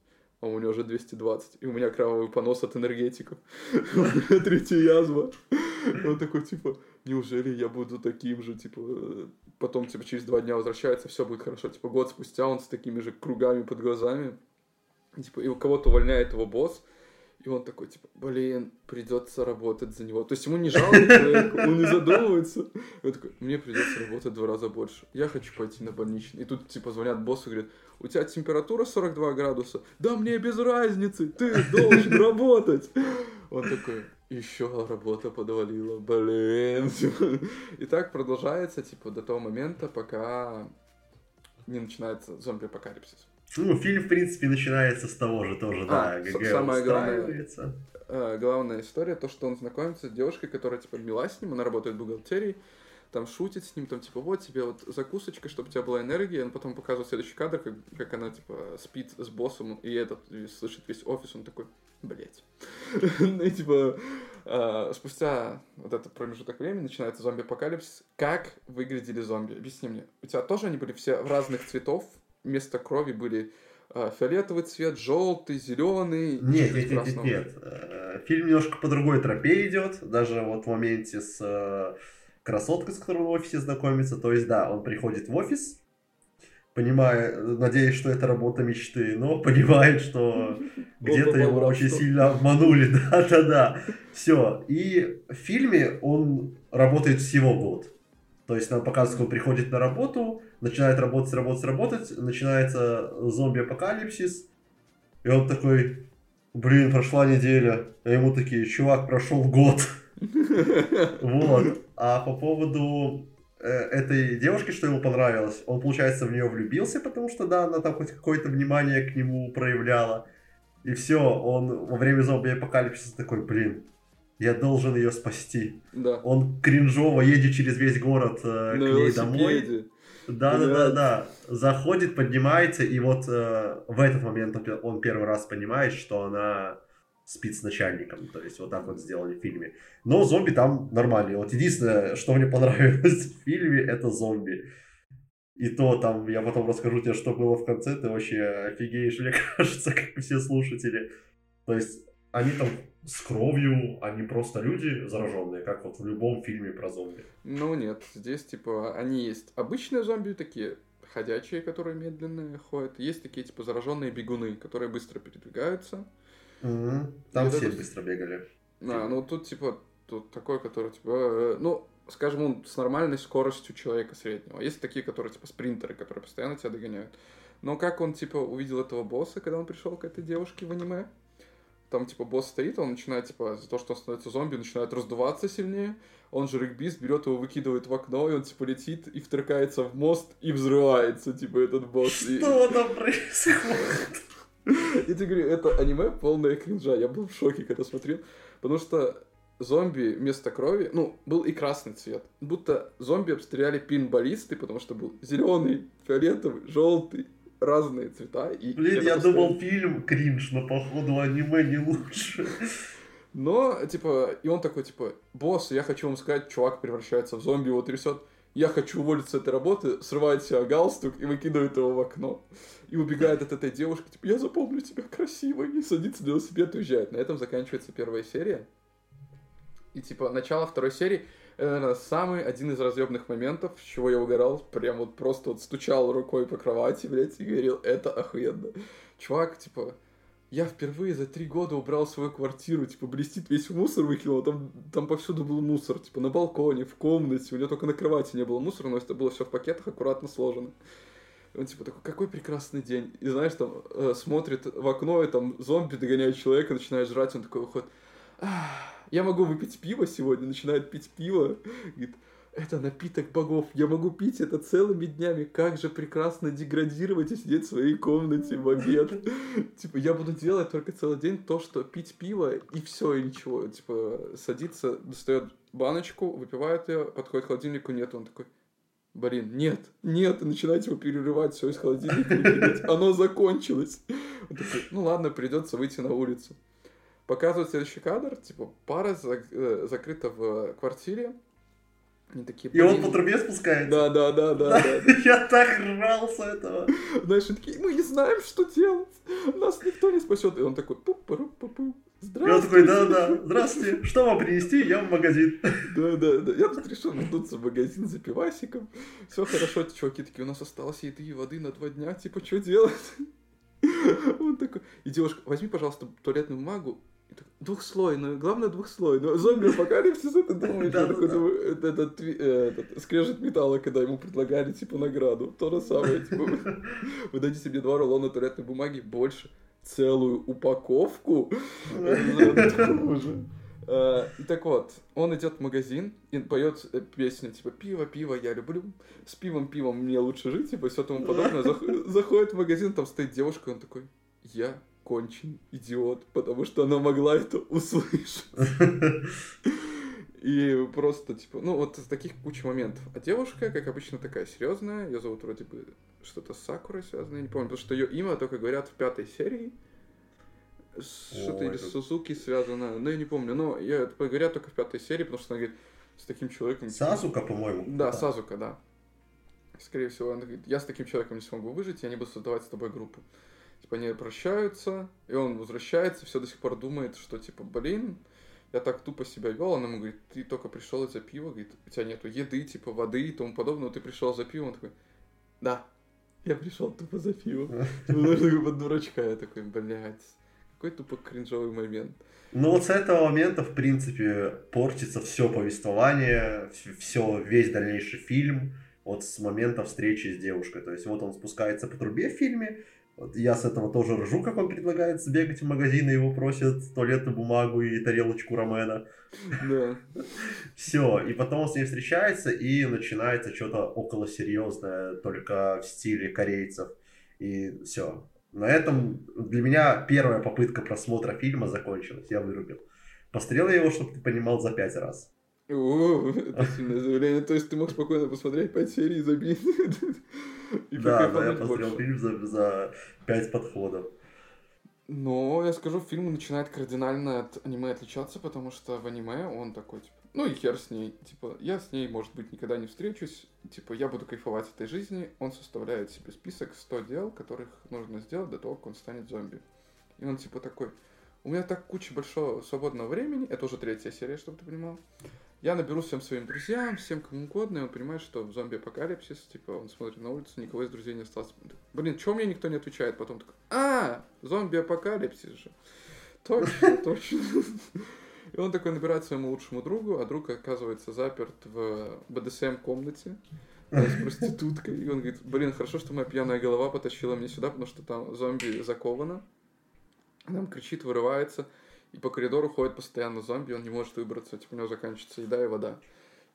а у него уже 220, и у меня кровавый понос от энергетиков. Третья язва. Он такой, типа, неужели я буду таким же, типа, потом, типа, через два дня возвращается, все будет хорошо. Типа, год спустя он с такими же кругами под глазами, типа, и у кого-то увольняет его босс, и он такой, типа, блин, придется работать за него. То есть ему не жалко он не задумывается. Он такой, мне придется работать в два раза больше. Я хочу пойти на больничный. И тут, типа, звонят боссу и говорят, у тебя температура 42 градуса? Да мне без разницы, ты должен работать. Он такой, еще работа подвалила, блин. И так продолжается, типа, до того момента, пока не начинается зомби-апокалипсис. Ну, фильм, в принципе, начинается с того же тоже, а, да, ГГ самая главная, э, главная история, то, что он знакомится с девушкой, которая, типа, мила с ним, она работает в бухгалтерии, там шутит с ним, там, типа, вот тебе вот закусочка, чтобы у тебя была энергия, он потом показывает следующий кадр, как, как она, типа, спит с боссом, и этот и слышит весь офис, он такой, блять. Ну, и, типа, э, спустя вот этот промежуток времени начинается зомби-апокалипсис. Как выглядели зомби? Объясни мне. У тебя тоже они были все в разных цветов, вместо крови были э, фиолетовый цвет, желтый, зеленый. Нет, нет, нет, нет, нет. Э, фильм немножко по другой тропе идет. Даже вот в моменте с э, красоткой, с которой в офисе знакомится. То есть, да, он приходит в офис, понимая, надеясь, что это работа мечты, но понимает, что где-то его очень сильно обманули. Да-да-да. Все. И в фильме он работает всего год. То есть нам показывают, как он приходит на работу, начинает работать, работать, работать, начинается зомби-апокалипсис, и он такой, блин, прошла неделя, а ему такие, чувак, прошел год. Вот. А по поводу э, этой девушки, что ему понравилось, он, получается, в нее влюбился, потому что, да, она там хоть какое-то внимание к нему проявляла. И все, он во время зомби-апокалипсиса такой, блин, я должен ее спасти. Да. Он кринжово едет через весь город э, к ней домой. Да, да, да, да. Заходит, поднимается, и вот э, в этот момент он первый раз понимает, что она спит с начальником. То есть вот так вот сделали в фильме. Но зомби там нормальные. Вот единственное, что мне понравилось в фильме, это зомби. И то там, я потом расскажу тебе, что было в конце, ты вообще офигеешь, мне кажется, как все слушатели. То есть они там с кровью, они просто люди зараженные, как вот в любом фильме про зомби. Ну нет, здесь типа они есть обычные зомби такие, ходячие, которые медленные ходят. Есть такие типа зараженные бегуны, которые быстро передвигаются. Угу. Там все это... быстро бегали. Да, ну тут типа тут такой, который типа, э, ну скажем, он с нормальной скоростью человека среднего. Есть такие, которые типа спринтеры, которые постоянно тебя догоняют. Но как он типа увидел этого босса, когда он пришел к этой девушке в аниме? Там типа босс стоит, он начинает типа за то, что он становится зомби, начинает раздуваться сильнее. Он же регбист берет его, выкидывает в окно, и он типа летит и втыркается в мост и взрывается, типа этот босс. Что и... там происходит? Я тебе говорю, это аниме полное кринжа. Я был в шоке, когда смотрел. Потому что зомби вместо крови, ну, был и красный цвет. Будто зомби обстреляли пинболисты, потому что был зеленый, фиолетовый, желтый, разные цвета. И Блин, я думал фильм кринж, но походу аниме не лучше. Но, типа, и он такой, типа, босс, я хочу вам сказать, чувак превращается в зомби, его трясет. Я хочу уволиться с этой работы, срывает себя галстук и выкидывает его в окно и убегает от этой девушки, типа, я запомню тебя красивой, и садится на велосипед и уезжает. На этом заканчивается первая серия. И, типа, начало второй серии, это, наверное, самый один из разъемных моментов, с чего я угорал, прям вот просто вот стучал рукой по кровати, блядь, и говорил, это охуенно. Чувак, типа, я впервые за три года убрал свою квартиру, типа, блестит весь мусор выкинул, там, там повсюду был мусор, типа, на балконе, в комнате, у него только на кровати не было мусора, но это было все в пакетах, аккуратно сложено. Он типа такой, какой прекрасный день. И знаешь, там э, смотрит в окно, и там зомби догоняет человека, начинает жрать, он такой выходит, я могу выпить пиво сегодня, начинает пить пиво. Говорит, это напиток богов, я могу пить это целыми днями, как же прекрасно деградировать и сидеть в своей комнате в обед. Типа, я буду делать только целый день то, что пить пиво, и все, и ничего. Типа, садится, достает баночку, выпивает ее, подходит к холодильнику, нет, он такой, блин, нет, нет, и его перерывать все из холодильника, оно закончилось. Он такой, ну ладно, придется выйти на улицу. Показывает следующий кадр, типа, пара зак- э, закрыта в квартире, они такие, И он по трубе спускается. Да, да, да, да, да. Я так ржал с этого. Знаешь, они такие, мы не знаем, что делать. Нас никто не спасет. И он такой, пу пу пу пу И он Здравствуйте. такой, да-да, здравствуйте, что вам принести? Я в магазин. Да, да, да. Я тут решил вернуться в магазин за пивасиком. Все хорошо, эти чуваки такие, у нас осталось еды и воды на два дня, типа, что делать? Он такой, и девушка, возьми, пожалуйста, туалетную бумагу, двухслойную, главное двухслойную. Зомби апокалипсис, это думаешь, я такой думаю, этот, тви- э, этот скрежет металла, когда ему предлагали, типа, награду. То же самое, типа, вы- дадите мне два рулона туалетной бумаги, больше целую упаковку. Хуже. Э, И так вот, он идет в магазин и поет э, песню типа «Пиво, пиво, я люблю, с пивом, пивом мне лучше жить», типа все тому подобное. Зах- Заходит в магазин, там стоит девушка, он такой «Я конченый идиот, потому что она могла это услышать». И просто, типа, ну, вот таких куча моментов. А девушка, как обычно, такая серьезная. Ее зовут вроде бы что-то с Сакурой связано, я не помню, потому что ее имя только говорят в пятой серии. Что-то или с Сузуки связано, ну, я не помню. Но я это говорят только в пятой серии, потому что она говорит, с таким человеком... Сасука, по-моему. Да, Сазука, да. Скорее всего, она говорит, я с таким человеком не смогу выжить, я не буду создавать с тобой группу. Типа они прощаются, и он возвращается, все до сих пор думает, что типа, блин, я так тупо себя вел, она ему говорит, ты только пришел из-за пива, говорит, у тебя нету еды, типа воды и тому подобное, ты пришел за пивом, он такой, да, я пришел тупо за пивом. Типа, знаешь, такой под дурачка, я такой, блядь, какой тупо кринжовый момент. Ну вот с этого момента, в принципе, портится все повествование, все, весь дальнейший фильм, вот с момента встречи с девушкой. То есть вот он спускается по трубе в фильме, вот я с этого тоже ржу, как он предлагает сбегать в магазин, и его просят туалетную бумагу и тарелочку рамена. Да. Все, и потом он с ней встречается, и начинается что-то около серьезное, только в стиле корейцев. И все. На этом для меня первая попытка просмотра фильма закончилась, я вырубил. Посмотрел я его, чтобы ты понимал, за пять раз. О, это сильное заявление. То есть ты мог спокойно посмотреть пять серий и забить. И да, да, я посмотрел больше. фильм за, за пять подходов. Но я скажу, фильм начинает кардинально от аниме отличаться, потому что в аниме он такой, типа, ну и хер с ней. Типа, я с ней, может быть, никогда не встречусь. Типа, я буду кайфовать этой жизни. Он составляет себе список 100 дел, которых нужно сделать до того, как он станет зомби. И он, типа, такой, у меня так куча большого свободного времени, это уже третья серия, чтобы ты понимал. Я наберу всем своим друзьям, всем кому угодно, и он понимает, что зомби-апокалипсис, типа, он смотрит на улицу, никого из друзей не осталось. Блин, чего мне никто не отвечает? Потом такой, а, зомби-апокалипсис же. Точно, точно. И он такой набирает своему лучшему другу, а друг оказывается заперт в БДСМ-комнате с проституткой. И он говорит, блин, хорошо, что моя пьяная голова потащила меня сюда, потому что там зомби заковано. Она ему кричит, вырывается, и по коридору ходит постоянно зомби, он не может выбраться, типа у него заканчивается еда и вода.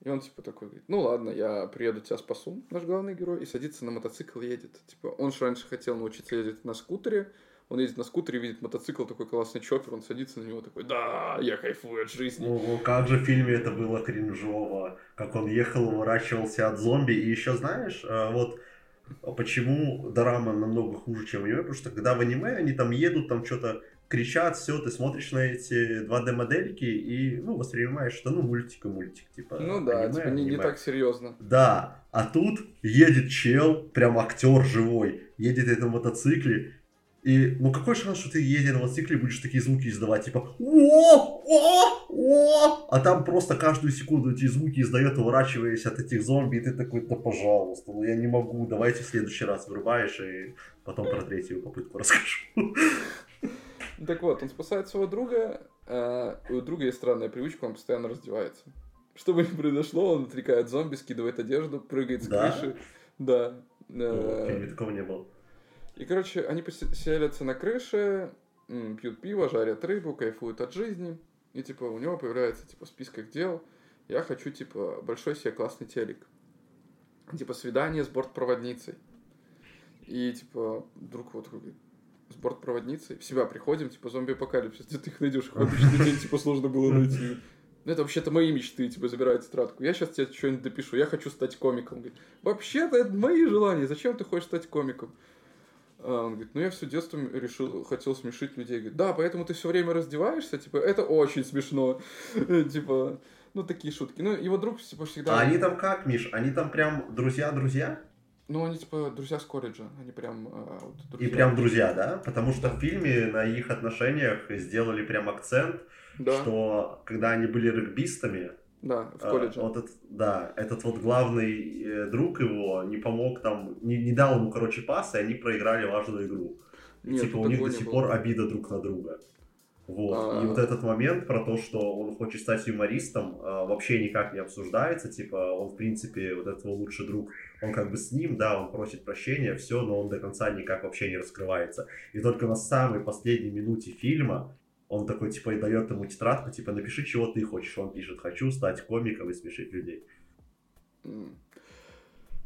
И он типа такой говорит, ну ладно, я приеду, тебя спасу, наш главный герой, и садится на мотоцикл и едет. Типа он же раньше хотел научиться ездить на скутере, он едет на скутере, видит мотоцикл, такой классный чоппер, он садится на него такой, да, я кайфую от жизни. Ну, как же в фильме это было кринжово, как он ехал, уворачивался от зомби. И еще знаешь, э, вот почему дорама намного хуже, чем аниме, потому что когда в аниме они там едут, там что-то кричат, все, ты смотришь на эти 2D-модельки и, ну, воспринимаешь, что, ну, мультик и мультик, типа, Ну да, аниме, типа не, не так серьезно. Да, а тут едет чел, прям актер живой, едет на мотоцикле, и, ну, какой шанс, что ты, едя на мотоцикле, будешь такие звуки издавать, типа, о, о, о, а там просто каждую секунду эти звуки издает, уворачиваясь от этих зомби, и ты такой, да пожалуйста, ну я не могу, давайте в следующий раз вырубаешь, и потом про третью попытку расскажу. Так вот, он спасает своего друга, а у друга есть странная привычка, он постоянно раздевается. Что бы ни произошло, он отрекает зомби, скидывает одежду, прыгает с Да? крыши. Да. Ну, Э, такого не было. И, короче, они поселятся на крыше, пьют пиво, жарят рыбу, кайфуют от жизни. И, типа, у него появляется, типа, список дел. Я хочу, типа, большой себе классный телек. Типа, свидание с бортпроводницей. И, типа, друг вот такой говорит, с бортпроводницей. В себя приходим, типа, зомби-апокалипсис. Где ты их найдешь? Их в обычный день, типа, сложно было найти. Ну, это вообще-то мои мечты, типа, забирают тетрадку. Я сейчас тебе что-нибудь допишу, я хочу стать комиком. Говорит, вообще-то это мои желания, зачем ты хочешь стать комиком? А он говорит, ну я все детство решил, хотел смешить людей. Говорит, да, поэтому ты все время раздеваешься, типа, это очень смешно. Типа, ну такие шутки. Ну, его друг, типа, всегда... А они там как, Миш? Они там прям друзья-друзья? Ну, они, типа, друзья с колледжа. Они прям... а, вот, И прям друзья, да? Потому что в фильме на их отношениях сделали прям акцент, Да, что когда они были регбистами, да, в э, колледже. вот этот, да, этот вот главный э, друг его не помог там, не, не дал ему, короче, пас, и они проиграли важную игру. Нет, типа у них до сих пор обида друг на друга. Вот. А. И вот этот момент про то, что он хочет стать юмористом, а, вообще никак не обсуждается. Типа, он, в принципе, вот этот его лучший друг, он как бы с ним, да, он просит прощения, все, но он до конца никак вообще не раскрывается. И только на самой последней минуте фильма он такой, типа, и дает ему тетрадку, типа, напиши, чего ты хочешь. Он пишет, хочу стать комиком и смешить людей. Э,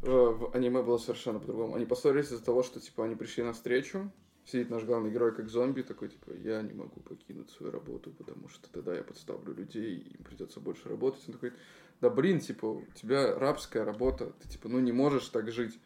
В аниме было совершенно по-другому. Они поссорились из-за того, что, типа, они пришли на встречу, сидит наш главный герой как зомби, такой, типа, я не могу покинуть свою работу, потому что тогда я подставлю людей, и им придется больше работать. Он такой, да блин, типа, у тебя рабская работа, ты, типа, ну не можешь так жить.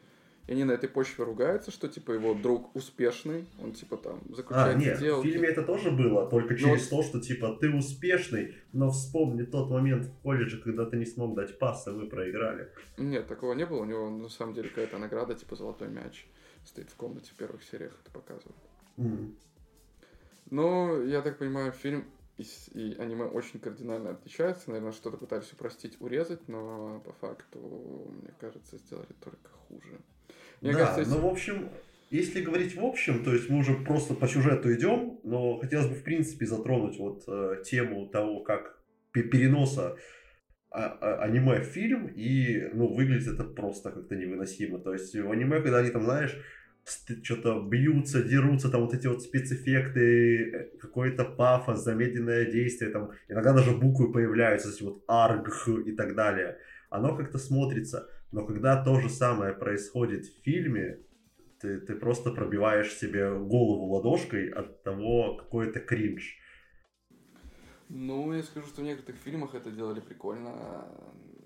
И они на этой почве ругаются, что, типа, его друг успешный, он, типа, там, А, заключает нет, в сделки. фильме это тоже было, только через то, что, типа, ты успешный, но вспомни тот момент в колледже, когда ты не смог дать пас, и мы проиграли. Нет, такого не было. У него на самом деле какая-то награда, типа золотой мяч, стоит в комнате в первых сериях, это показывают. М. Но, я так понимаю, фильм и, и аниме очень кардинально отличаются. Наверное, что-то пытались упростить, урезать, но по факту, мне кажется, сделали только хуже. Мне да, кажется, если- ну, в общем, если говорить в общем, то есть мы уже просто по сюжету идем, но хотелось бы, в принципе, затронуть вот э, тему того, как пе- переноса а- а- аниме в фильм, и, ну, выглядит это просто как-то невыносимо. То есть в аниме, когда они там, знаешь, что-то бьются, дерутся, там вот эти вот спецэффекты, э, какой-то пафос, замедленное действие, там иногда даже буквы появляются, эти вот арг и так далее. Оно как-то смотрится. Но когда то же самое происходит в фильме, ты, ты просто пробиваешь себе голову ладошкой от того, какой это кринж. Ну, я скажу, что в некоторых фильмах это делали прикольно,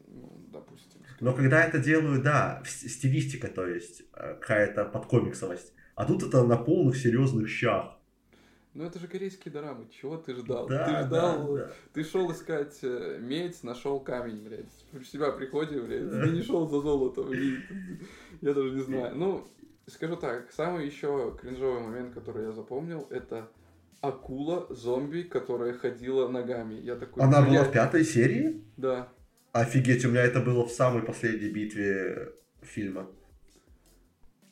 ну, допустим. Но когда это делают, да, стилистика, то есть э, какая-то подкомиксовость. А тут это на полных серьезных щах. Ну, это же корейские дорамы, чего ты ждал? Да, ты да, ждал, да. ты шел искать э, медь, нашел камень, блядь. В себя приходи, блядь, ты не шел за золотом. Я даже не знаю. Ну, скажу так, самый еще кринжовый момент, который я запомнил, это акула, зомби, которая ходила ногами. Я такой, Она была в пятой серии? Да. Офигеть, у меня это было в самой последней битве фильма.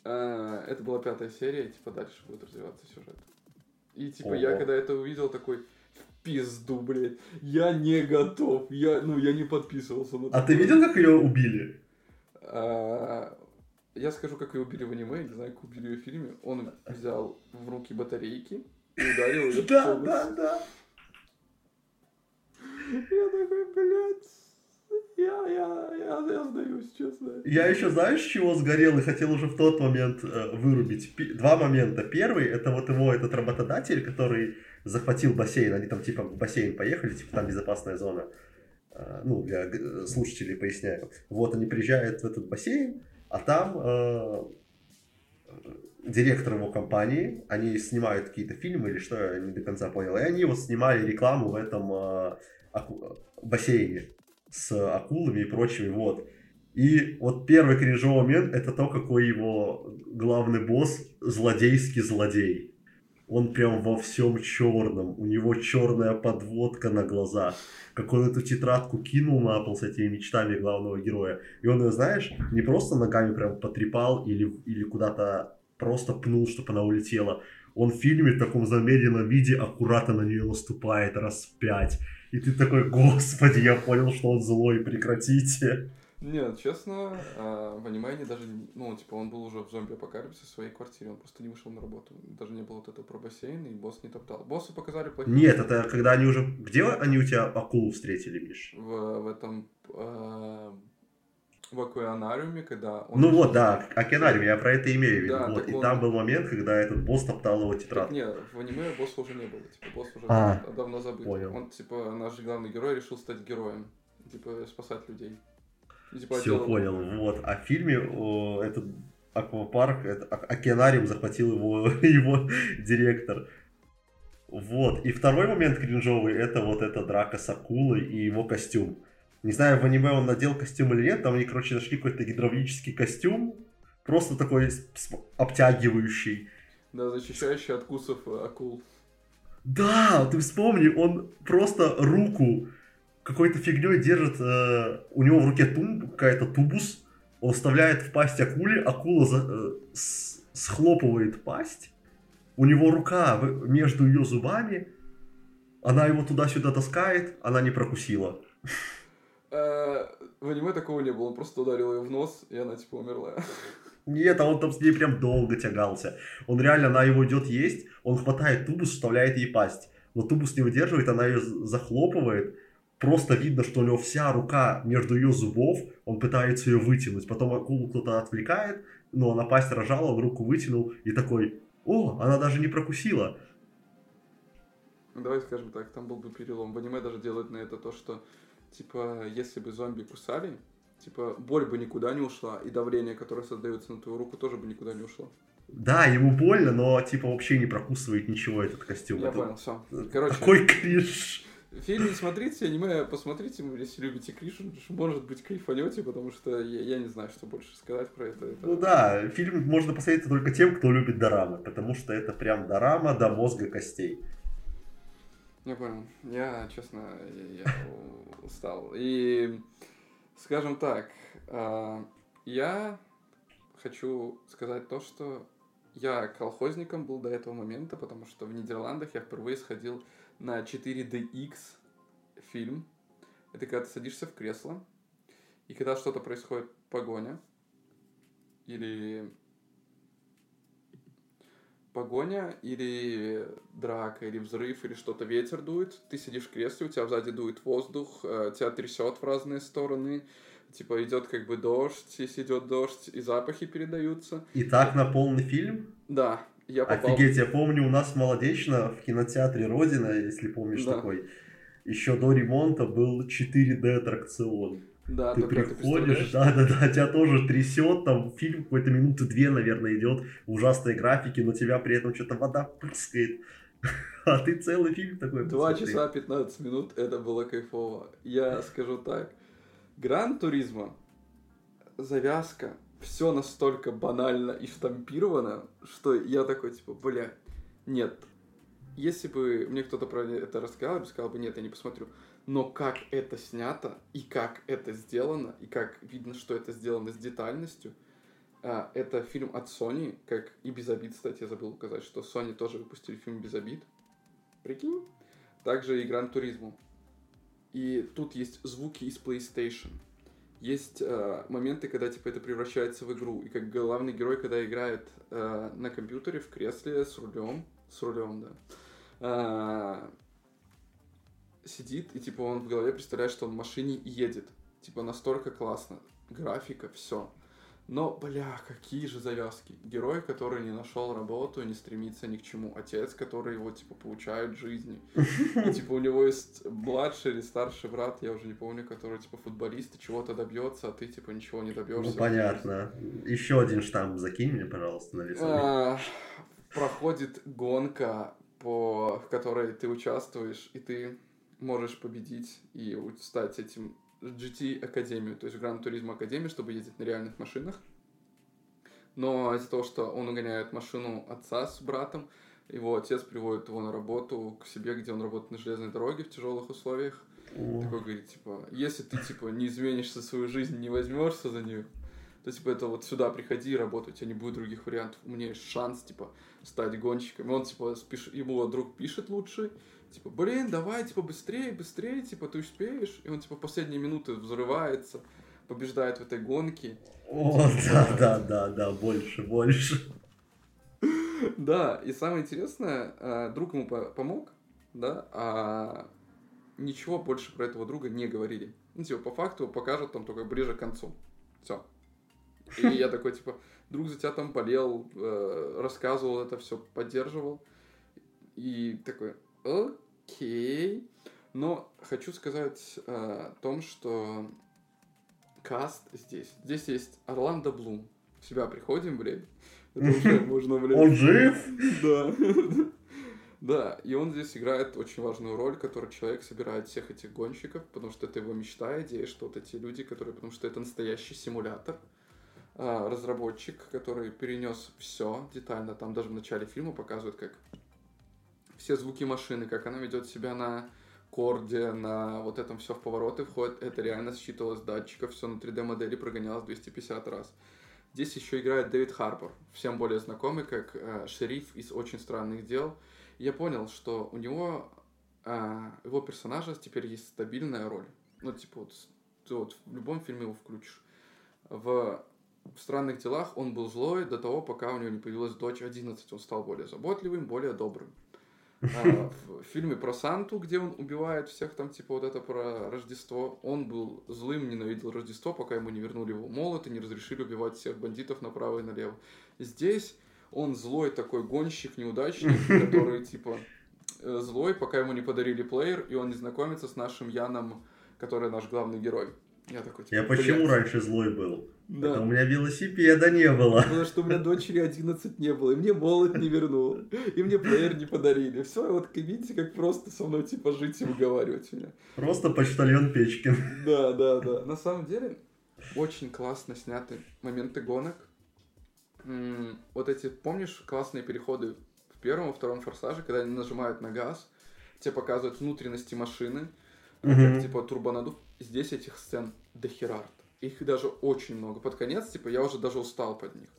А, это была пятая серия, типа дальше будет развиваться сюжет. И типа Ого. я когда это увидел, такой в пизду, блядь, я не готов, я, ну, я не подписывался на А ты видел, как ее убили? А, Я скажу, как ее убили в аниме, не знаю, как убили ее в фильме. Он взял в руки батарейки и ударил ее Да, да, да. Я такой, блядь, я, я, я, я сдаюсь, честно. Я еще знаешь, чего сгорел и хотел уже в тот момент э, вырубить? Пи- Два момента. Первый, это вот его этот работодатель, который захватил бассейн. Они там типа в бассейн поехали, типа там безопасная зона. Э, ну, для слушателей поясняю. Вот они приезжают в этот бассейн, а там э, директор его компании, они снимают какие-то фильмы или что, я не до конца понял. И они вот снимали рекламу в этом э, аку- бассейне с акулами и прочими, вот. И вот первый кринжовый момент это то, какой его главный босс злодейский злодей. Он прям во всем черном, у него черная подводка на глазах. Как он эту тетрадку кинул на пол с этими мечтами главного героя. И он ее, знаешь, не просто ногами прям потрепал или, или куда-то просто пнул, чтобы она улетела. Он в фильме в таком замедленном виде аккуратно на нее наступает раз пять. И ты такой, господи, я понял, что он злой, прекратите. Нет, честно, а, аниме они даже, ну, типа, он был уже в зомби-апокалипсе в своей квартире, он просто не вышел на работу. Даже не было вот этого про бассейн, и босс не топтал. Боссу показали плохие. Нет, это когда они уже... Где они у тебя акулу встретили, Миш? В, в этом... а, в океанариуме, когда он... Ну вот, да, океанариум, я про это имею в виду. Да, вот. И он- там был момент, когда этот босс топтал его тетрадку. не, в аниме босса уже не было, типа, босс уже А, давно забыт. понял. Он, типа, наш главный герой решил стать героем, типа, спасать людей. И, типа, Все делал- понял. Вот. А в фильме о, этот аквапарк, это, океанариум захватил его, его директор. Вот. И второй момент кринжовый, это вот эта драка с акулой и его костюм. Не знаю, в аниме он надел костюм или нет, там они, короче, нашли какой-то гидравлический костюм, просто такой обтягивающий. Да, защищающий от кусов э, акул. Да, ты вспомни, он просто руку какой-то фигней держит, э, у него в руке тум, какая-то тубус, он вставляет в пасть акуле, акула за- э, с- схлопывает пасть, у него рука в- между ее зубами, она его туда-сюда таскает, она не прокусила. Э, В аниме такого не было, он просто ударил ее в нос, и она, типа, умерла. Нет, а он там с ней прям долго тягался. Он реально, она его идет есть, он хватает тубус, вставляет ей пасть. Но тубус не выдерживает, она ее захлопывает. Просто видно, что у него вся рука между ее зубов, он пытается ее вытянуть. Потом акулу кто-то отвлекает, но она пасть рожала, он руку вытянул и такой, о, она даже не прокусила. Ну, Давай скажем так, там был бы перелом. В аниме даже делают на это то, что, типа, если бы зомби кусали, типа, боль бы никуда не ушла, и давление, которое создается на твою руку, тоже бы никуда не ушло. Да, ему больно, но типа вообще не прокусывает ничего этот костюм. Я Это понял, все. Короче, Такой кринж. фильм не смотрите, аниме посмотрите, если любите Криш, может быть, кайфанете, потому что я, я не знаю, что больше сказать про это. Это- Ну да, фильм можно посоветовать только тем, кто любит дорамы, потому что это прям дорама до мозга костей. Я понял. Я, честно, я, устал. И, скажем так, а, я хочу сказать то, что я колхозником был до этого момента, потому что в Нидерландах я впервые сходил на 4DX фильм. Это когда ты садишься в кресло, и когда что-то происходит, погоня, или погоня, или драка, или взрыв, или что-то, ветер дует, ты сидишь в кресле, у тебя сзади дует воздух, э, тебя трясет в разные стороны, типа идет как бы дождь, если идет дождь, и запахи передаются. И так на полный фильм? Да, я попал... Офигеть, я помню, у нас молодечно в кинотеатре Родина, если помнишь Да. такой, еще до ремонта был 4D аттракцион. Да, ты приходишь, представляешь? да-да-да, тебя тоже трясет, там фильм какой-то минуты две, наверное, идет в ужасной графике, но тебя при этом что-то вода прыскает. А ты целый фильм такой Два часа 15 минут, это было кайфово. Я скажу так, Гран Туризма, завязка, все настолько банально и штампировано, что я такой, типа, бля, нет. Если бы мне кто-то про это рассказал, я бы сказал бы, нет, я не посмотрю. Но как это снято, и как это сделано, и как видно, что это сделано с детальностью, а, это фильм от Sony, как и без обид, кстати, я забыл указать, что Sony тоже выпустили фильм без обид. Прикинь? Также и Гран Туризму. И тут есть звуки из PlayStation. Есть э, моменты, когда типа это превращается в игру. И как главный герой, когда играет э, на компьютере в кресле с рулем, с рулем, да, сидит и типа он в голове представляет, что он в машине и едет. Типа настолько классно. Графика, все. Но, бля, какие же завязки. Герой, который не нашел работу, не стремится ни к чему. Отец, который его, типа, получает жизни. И, типа, у него есть младший или старший брат, я уже не помню, который, типа, футболист и чего-то добьется, а ты, типа, ничего не добьешься. Ну, понятно. Еще один штамп закинь мне, пожалуйста, на лицо. А, Проходит гонка, по... в которой ты участвуешь, и ты можешь победить и стать этим GT Академию, то есть Гран Туризм Академию, чтобы ездить на реальных машинах. Но из-за того, что он угоняет машину отца с братом, его отец приводит его на работу к себе, где он работает на железной дороге в тяжелых условиях. О, Такой говорит, типа, если ты, типа, не изменишься свою жизнь, не возьмешься за нее, то, типа, это вот сюда приходи и работай, у тебя не будет других вариантов. У меня есть шанс, типа, стать гонщиком. И он, типа, спиш... ему друг пишет лучше, типа, блин, давай, типа, быстрее, быстрее, типа, ты успеешь. И он, типа, в последние минуты взрывается, побеждает в этой гонке. О, да, да, да, да, больше, больше. Да, и самое интересное, э, друг ему по- помог, да, а ничего больше про этого друга не говорили. Ну, типа, по факту покажут там только ближе к концу. Все. И я такой, типа, друг за тебя там болел, э, рассказывал это все, поддерживал. И такой, окей. Но хочу сказать э, о том, что каст здесь. Здесь есть Орландо Блум. В себя приходим, блядь. Это уже можно, блядь. Он жив? Да. Да, и он здесь играет очень важную роль, который человек собирает всех этих гонщиков, потому что это его мечта, идея, что вот эти люди, которые, потому что это настоящий симулятор, а, разработчик, который перенес все детально, там даже в начале фильма показывают, как все звуки машины, как она ведет себя на корде, на вот этом все в повороты входит, это реально считывалось с датчиков, все на 3D модели прогонялось 250 раз. Здесь еще играет Дэвид Харбор, всем более знакомый как э, шериф из «Очень странных дел», я понял, что у него, а, его персонажа теперь есть стабильная роль. Ну, типа, вот, ты вот в любом фильме его включишь. В, в «Странных делах» он был злой до того, пока у него не появилась дочь 11. Он стал более заботливым, более добрым. А, в фильме про Санту, где он убивает всех там, типа, вот это про Рождество, он был злым, ненавидел Рождество, пока ему не вернули его молот и не разрешили убивать всех бандитов направо и налево. Здесь он злой такой гонщик, неудачник, который, типа, э, злой, пока ему не подарили плеер, и он не знакомится с нашим Яном, который наш главный герой. Я такой, типа, Я почему раньше злой был? Да. Это у меня велосипеда не было. Потому что у меня дочери 11 не было, и мне молот не вернул, и мне плеер не подарили. Все, вот видите, как просто со мной типа жить и уговаривать меня. Просто почтальон Печкин. Да, да, да. На самом деле, очень классно сняты моменты гонок. Вот эти, помнишь, классные переходы в первом, во втором форсаже, когда они нажимают на газ, тебе показывают внутренности машины, как Мгм. типа турбонадув. Здесь этих сцен дохерард. Их даже очень много. Под конец, типа, я уже даже устал под них.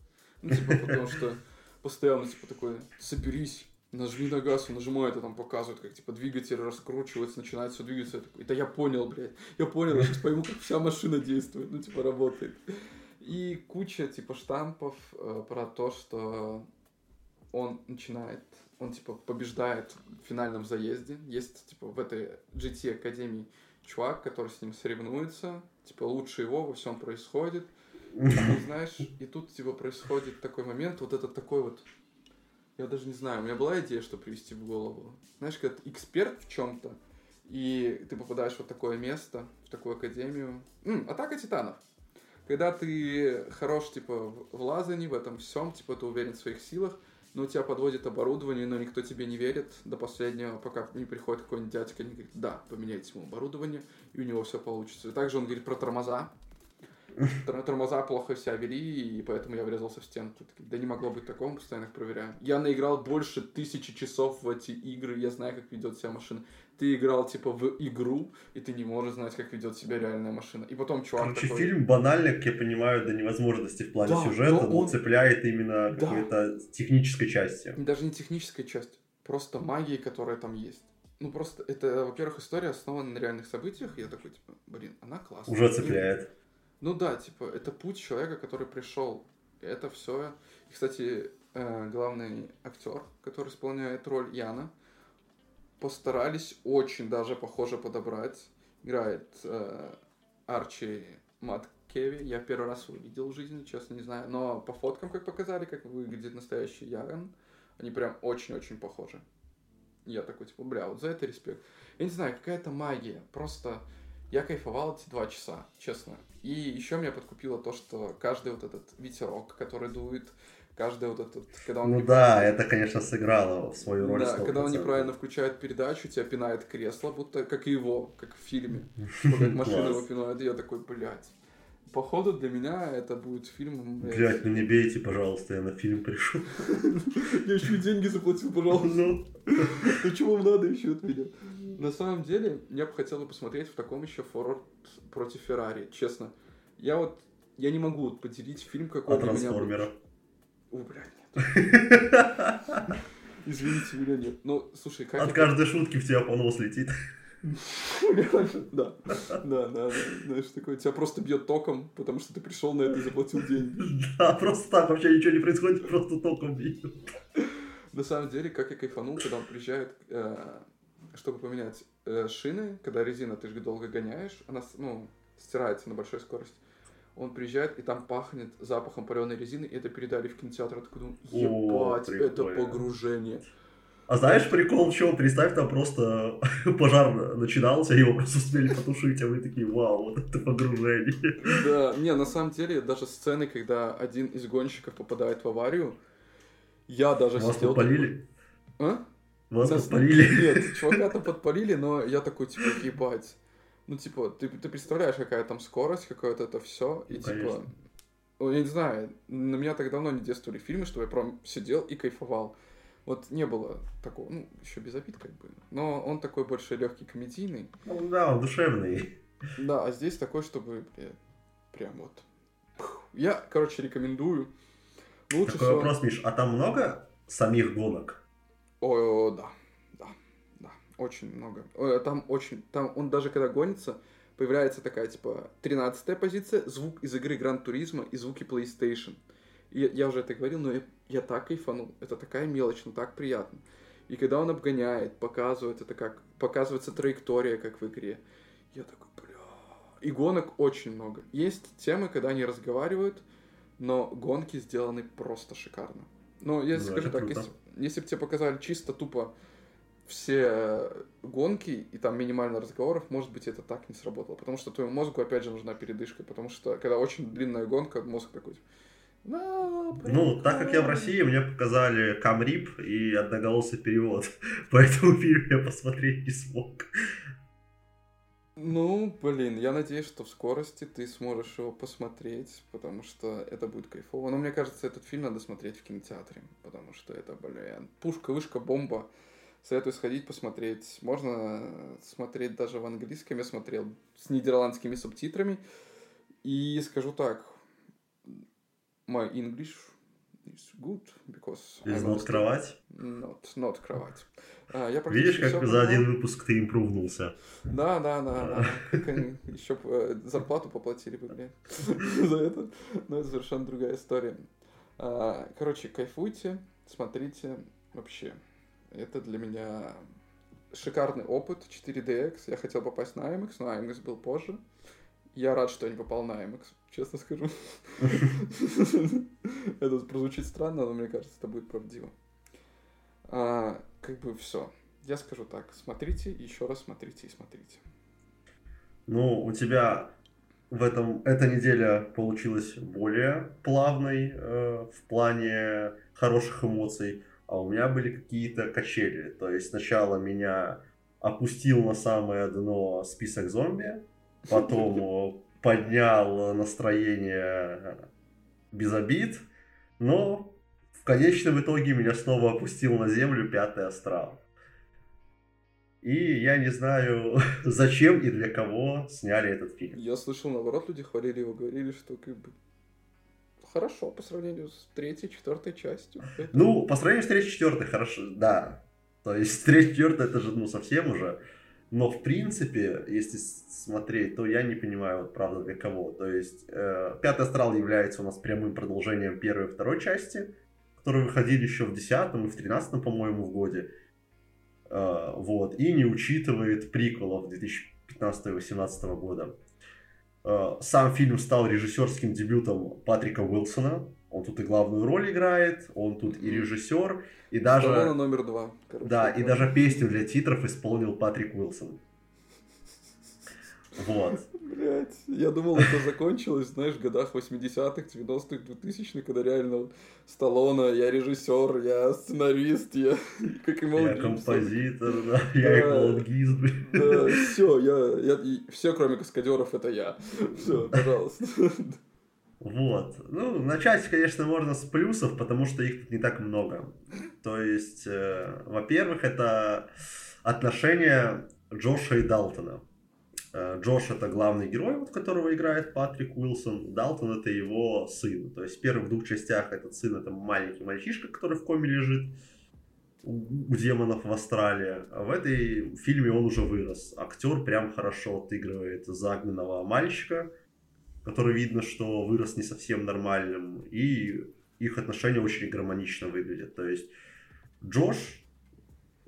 Ну, типа, потому что постоянно, типа, такой, соберись, нажми на газ, он нажимает, и там показывают, как, типа, двигатель раскручивается, начинает все двигаться. Я такой, да я понял, блядь, я понял, я сейчас пойму, как вся машина действует, ну, типа, работает. И куча, типа, штампов э, про то, что он начинает, он, типа, побеждает в финальном заезде. Есть, типа, в этой GT Академии чувак, который с ним соревнуется, типа, лучше его во всем происходит. И, знаешь, и тут, типа, происходит такой момент, вот этот такой вот, я даже не знаю, у меня была идея, что привести в голову. Знаешь, когда ты эксперт в чем-то, и ты попадаешь в вот такое место, в такую академию. М, Атака титанов. Когда ты хорош, типа, в лазании, в этом всем, типа, ты уверен в своих силах, но у тебя подводит оборудование, но никто тебе не верит до последнего, пока не приходит какой-нибудь дядька и не говорит, да, поменяйте ему оборудование, и у него все получится. И также он говорит про тормоза. Тор- Тормоза плохо себя вели, и поэтому я врезался в стенку. Да не могло быть такого, постоянно их проверяем. Я наиграл больше тысячи часов в эти игры, я знаю, как ведет себя машина. Ты играл, типа, в игру, и ты не можешь знать, как ведет себя реальная машина. И потом чувак Короче, такой... фильм банально, как я понимаю, до невозможности в плане Да, сюжета, но он- цепляет именно Да. какой-то технической части. Даже не техническая часть, просто магии, которая там есть. Ну, просто это, во-первых, история основана на реальных событиях, и я такой, типа, блин, она классная. Уже И- цепляет. Ну да, типа, это путь человека, который пришел. Это все. И, кстати, э, главный актер, который исполняет роль Яна, постарались очень даже похоже подобрать. Играет э, Арчи Маткеви. Я первый раз его видел в жизни, честно не знаю. Но по фоткам, как показали, как выглядит настоящий Ян, они прям очень-очень похожи. Я такой, типа, бля, вот за это респект. Я не знаю, какая-то магия. Просто я кайфовал эти два часа, честно. И еще меня подкупило то, что каждый вот этот ветерок, который дует, каждый вот этот... Когда он Ну да, это, конечно, сыграло свою роль. Да, когда он 100%. неправильно включает передачу, тебя пинает кресло, будто как и его, как в фильме. Как машина его пинает, я такой, блядь. Походу для меня это будет фильм... блядь. Блять, ну не бейте, пожалуйста, я на фильм пришел. Я еще и деньги заплатил, пожалуйста. Ну, Ну чего вам надо еще от меня? На самом деле, я бы хотел посмотреть в таком еще Форд против Феррари, честно. Я вот, я не могу поделить фильм, какой а для меня... О, блядь, нет. Извините, меня нет. Ну, слушай, как... От это- каждой шутки в тебя понос летит. Да, да, да, да. Знаешь, такое, тебя просто бьет током, потому что ты пришел на это и заплатил деньги. Да, просто так вообще ничего не происходит, просто током бьет. На самом деле, как я кайфанул, когда он приезжает, э, чтобы поменять э, шины, когда резина ты же долго гоняешь, она, ну, стирается на большой скорости. Он приезжает, и там пахнет запахом паленой резины, и это передали в кинотеатр. Я такой думаю, О, ебать, это прикольно. погружение. А знаешь, прикол в чем? Представь, там просто пожар начинался, его просто успели потушить, а вы такие, вау, вот это погружение. Да, не, на самом деле, даже сцены, когда один из гонщиков попадает в аварию, я даже Вас сидел... подпалили? такой, А? Вас Нас- подпалили? Нет, чувака там подпалили, но я такой, типа, ебать. Ну, типа, ты, ты представляешь, какая там скорость, какое-то это все, и Ну, типа... конечно. ну, Я не знаю, на меня так давно не действовали фильмы, чтобы я прям сидел и кайфовал. Вот не было такого, ну, еще без обид как бы. Но он такой больше легкий комедийный. Ну да, он душевный. Да, а здесь такой, чтобы, прям вот. Пух. Я, короче, рекомендую. Лучше Такой всего... вопрос, Миш, а там много самих гонок? О, да, очень много. Ой, Там очень, там он даже когда гонится, появляется такая, типа, 13 позиция, звук из игры Гран Туризма и звуки PlayStation. И я, уже это говорил, но я, я так кайфанул. Это такая мелочь, но так приятно. И когда он обгоняет, показывает это как... Показывается траектория, как в игре. Я такой, бля... И гонок очень много. Есть темы, когда они разговаривают, но гонки сделаны просто шикарно. Ну, я Ну, скажу так, круто. если, если бы тебе показали чисто тупо все э, гонки и там минимально разговоров, может быть, это так не сработало. Потому что твоему мозгу, опять же, нужна передышка. Потому что, когда очень длинная гонка, мозг такой... «Да, Ну, так как я в прикольно». России, мне показали камрип и одноголосый перевод. Поэтому фильм я посмотреть не смог. Ну, блин, я надеюсь, что в скорости ты сможешь его посмотреть, потому что это будет кайфово. Но мне кажется, этот фильм надо смотреть в кинотеатре, потому что это, блин, пушка, вышка, бомба. Советую сходить посмотреть. Можно смотреть даже в английском. Я смотрел с нидерландскими субтитрами. И скажу так, my English is good, because I Из нот understand- кровать. Not, not кровать. А, я Видишь, как всё за один выпуск ты импрувнулся. Да, да, да, да. Еще э, зарплату поплатили бы, блин, за это. Но это совершенно другая история. А, Короче, кайфуйте, смотрите. Вообще, это для меня шикарный опыт 4DX. Я хотел попасть на IMAX, но IMAX был позже. Я рад, что я не попал на IMAX, честно скажу. Это прозвучит странно, но мне кажется, это будет правдиво. А, Как бы все. Я скажу так, смотрите, еще раз смотрите и смотрите. Ну, у тебя в этом эта неделя получилась более плавной э, в плане хороших эмоций, а у меня были какие-то качели. То есть сначала меня опустил на самое дно список зомби, потом поднял настроение без обид, но в конечном итоге меня снова опустил на землю пятый астрал. И я не знаю, зачем и для кого сняли этот фильм. Я слышал, наоборот, люди хвалили его, говорили, что как бы хорошо по сравнению с третьей, четвертой частью. Поэтому- Ну, по сравнению с третьей, четвертой, хорошо, да. То есть третья, четвертая, это же, ну, совсем уже. Но, в принципе, если смотреть, то я не понимаю, вот, правда, для кого. То есть, э, Пятый Астрал является у нас прямым продолжением первой и второй части, которые выходили еще в десятом и в тринадцатом, по-моему, в годе. Э, вот. И не учитывает приквелов 2015-2018 года. Э, Сам фильм стал режиссерским дебютом Патрика Уилсона. Он тут и главную роль играет, он тут и режиссер, и даже... номер два. короче Да, и даже песню для титров исполнил Патрик Уилсон. Вот. Блять, я думал, это закончилось, знаешь, в годах 80-х, 90-х, 2000-х, когда реально вот Сталлоне, я режиссер, я сценарист, я как и Я композитор, да, я и Да. Все, я, я, все, кроме каскадеров, это я. Все, пожалуйста. Вот. Ну, начать, конечно, можно с плюсов, потому что их тут не так много. То есть, э, во-первых, это отношения Джоша и Далтона. Э, Джош это главный герой, вот, которого играет Патрик Уилсон. Далтон это его сын. То есть в первых двух частях этот сын это маленький мальчишка, который в коме лежит у у демонов в Австралии. А в этой фильме он уже вырос. Актер прям хорошо отыгрывает загнанного мальчика, который видно, что вырос не совсем нормальным. И их отношения очень гармонично выглядят. То есть Джош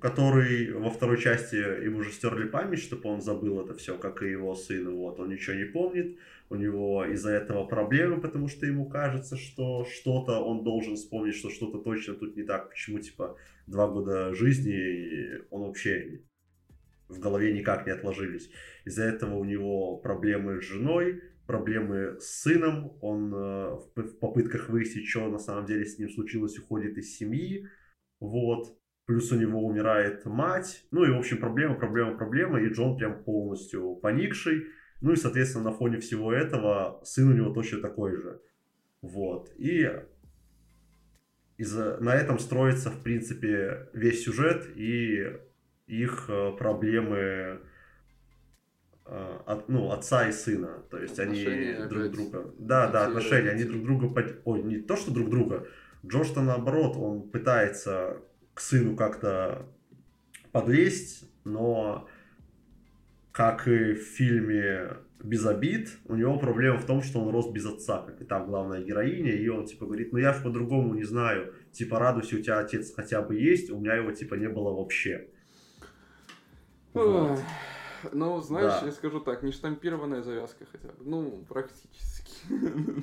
который во второй части ему уже стерли память, чтобы он забыл это все, как и его сын. Вот, он ничего не помнит, у него из-за этого проблемы, потому что ему кажется, что что-то он должен вспомнить, что что-то точно тут не так. Почему, типа, два года жизни, он вообще в голове никак не отложились. Из-за этого у него проблемы с женой, проблемы с сыном, он э, в попытках выяснить, что на самом деле с ним случилось, уходит из семьи, вот плюс у него умирает мать, ну и, в общем, проблема, проблема, проблема, и Джон прям полностью поникший, ну и, соответственно, на фоне всего этого сын у него точно такой же, вот, и из на этом строится, в принципе, весь сюжет и их э, проблемы э, от, ну, отца и сына. То есть отношения они друг друга... Да, да, отношения. Они друг друга... Ой, не то, что друг друга. Джош-то наоборот, он пытается к сыну как-то подлезть, но как и в фильме «Без обид», у него проблема в том, что он рос без отца, как и там главная героиня, и он типа говорит, ну я ж по-другому не знаю, типа радуйся, у тебя отец хотя бы есть, у меня его типа не было вообще. Вот. Ну, знаешь, да. я скажу так, не штампированная завязка хотя бы. Ну, практически.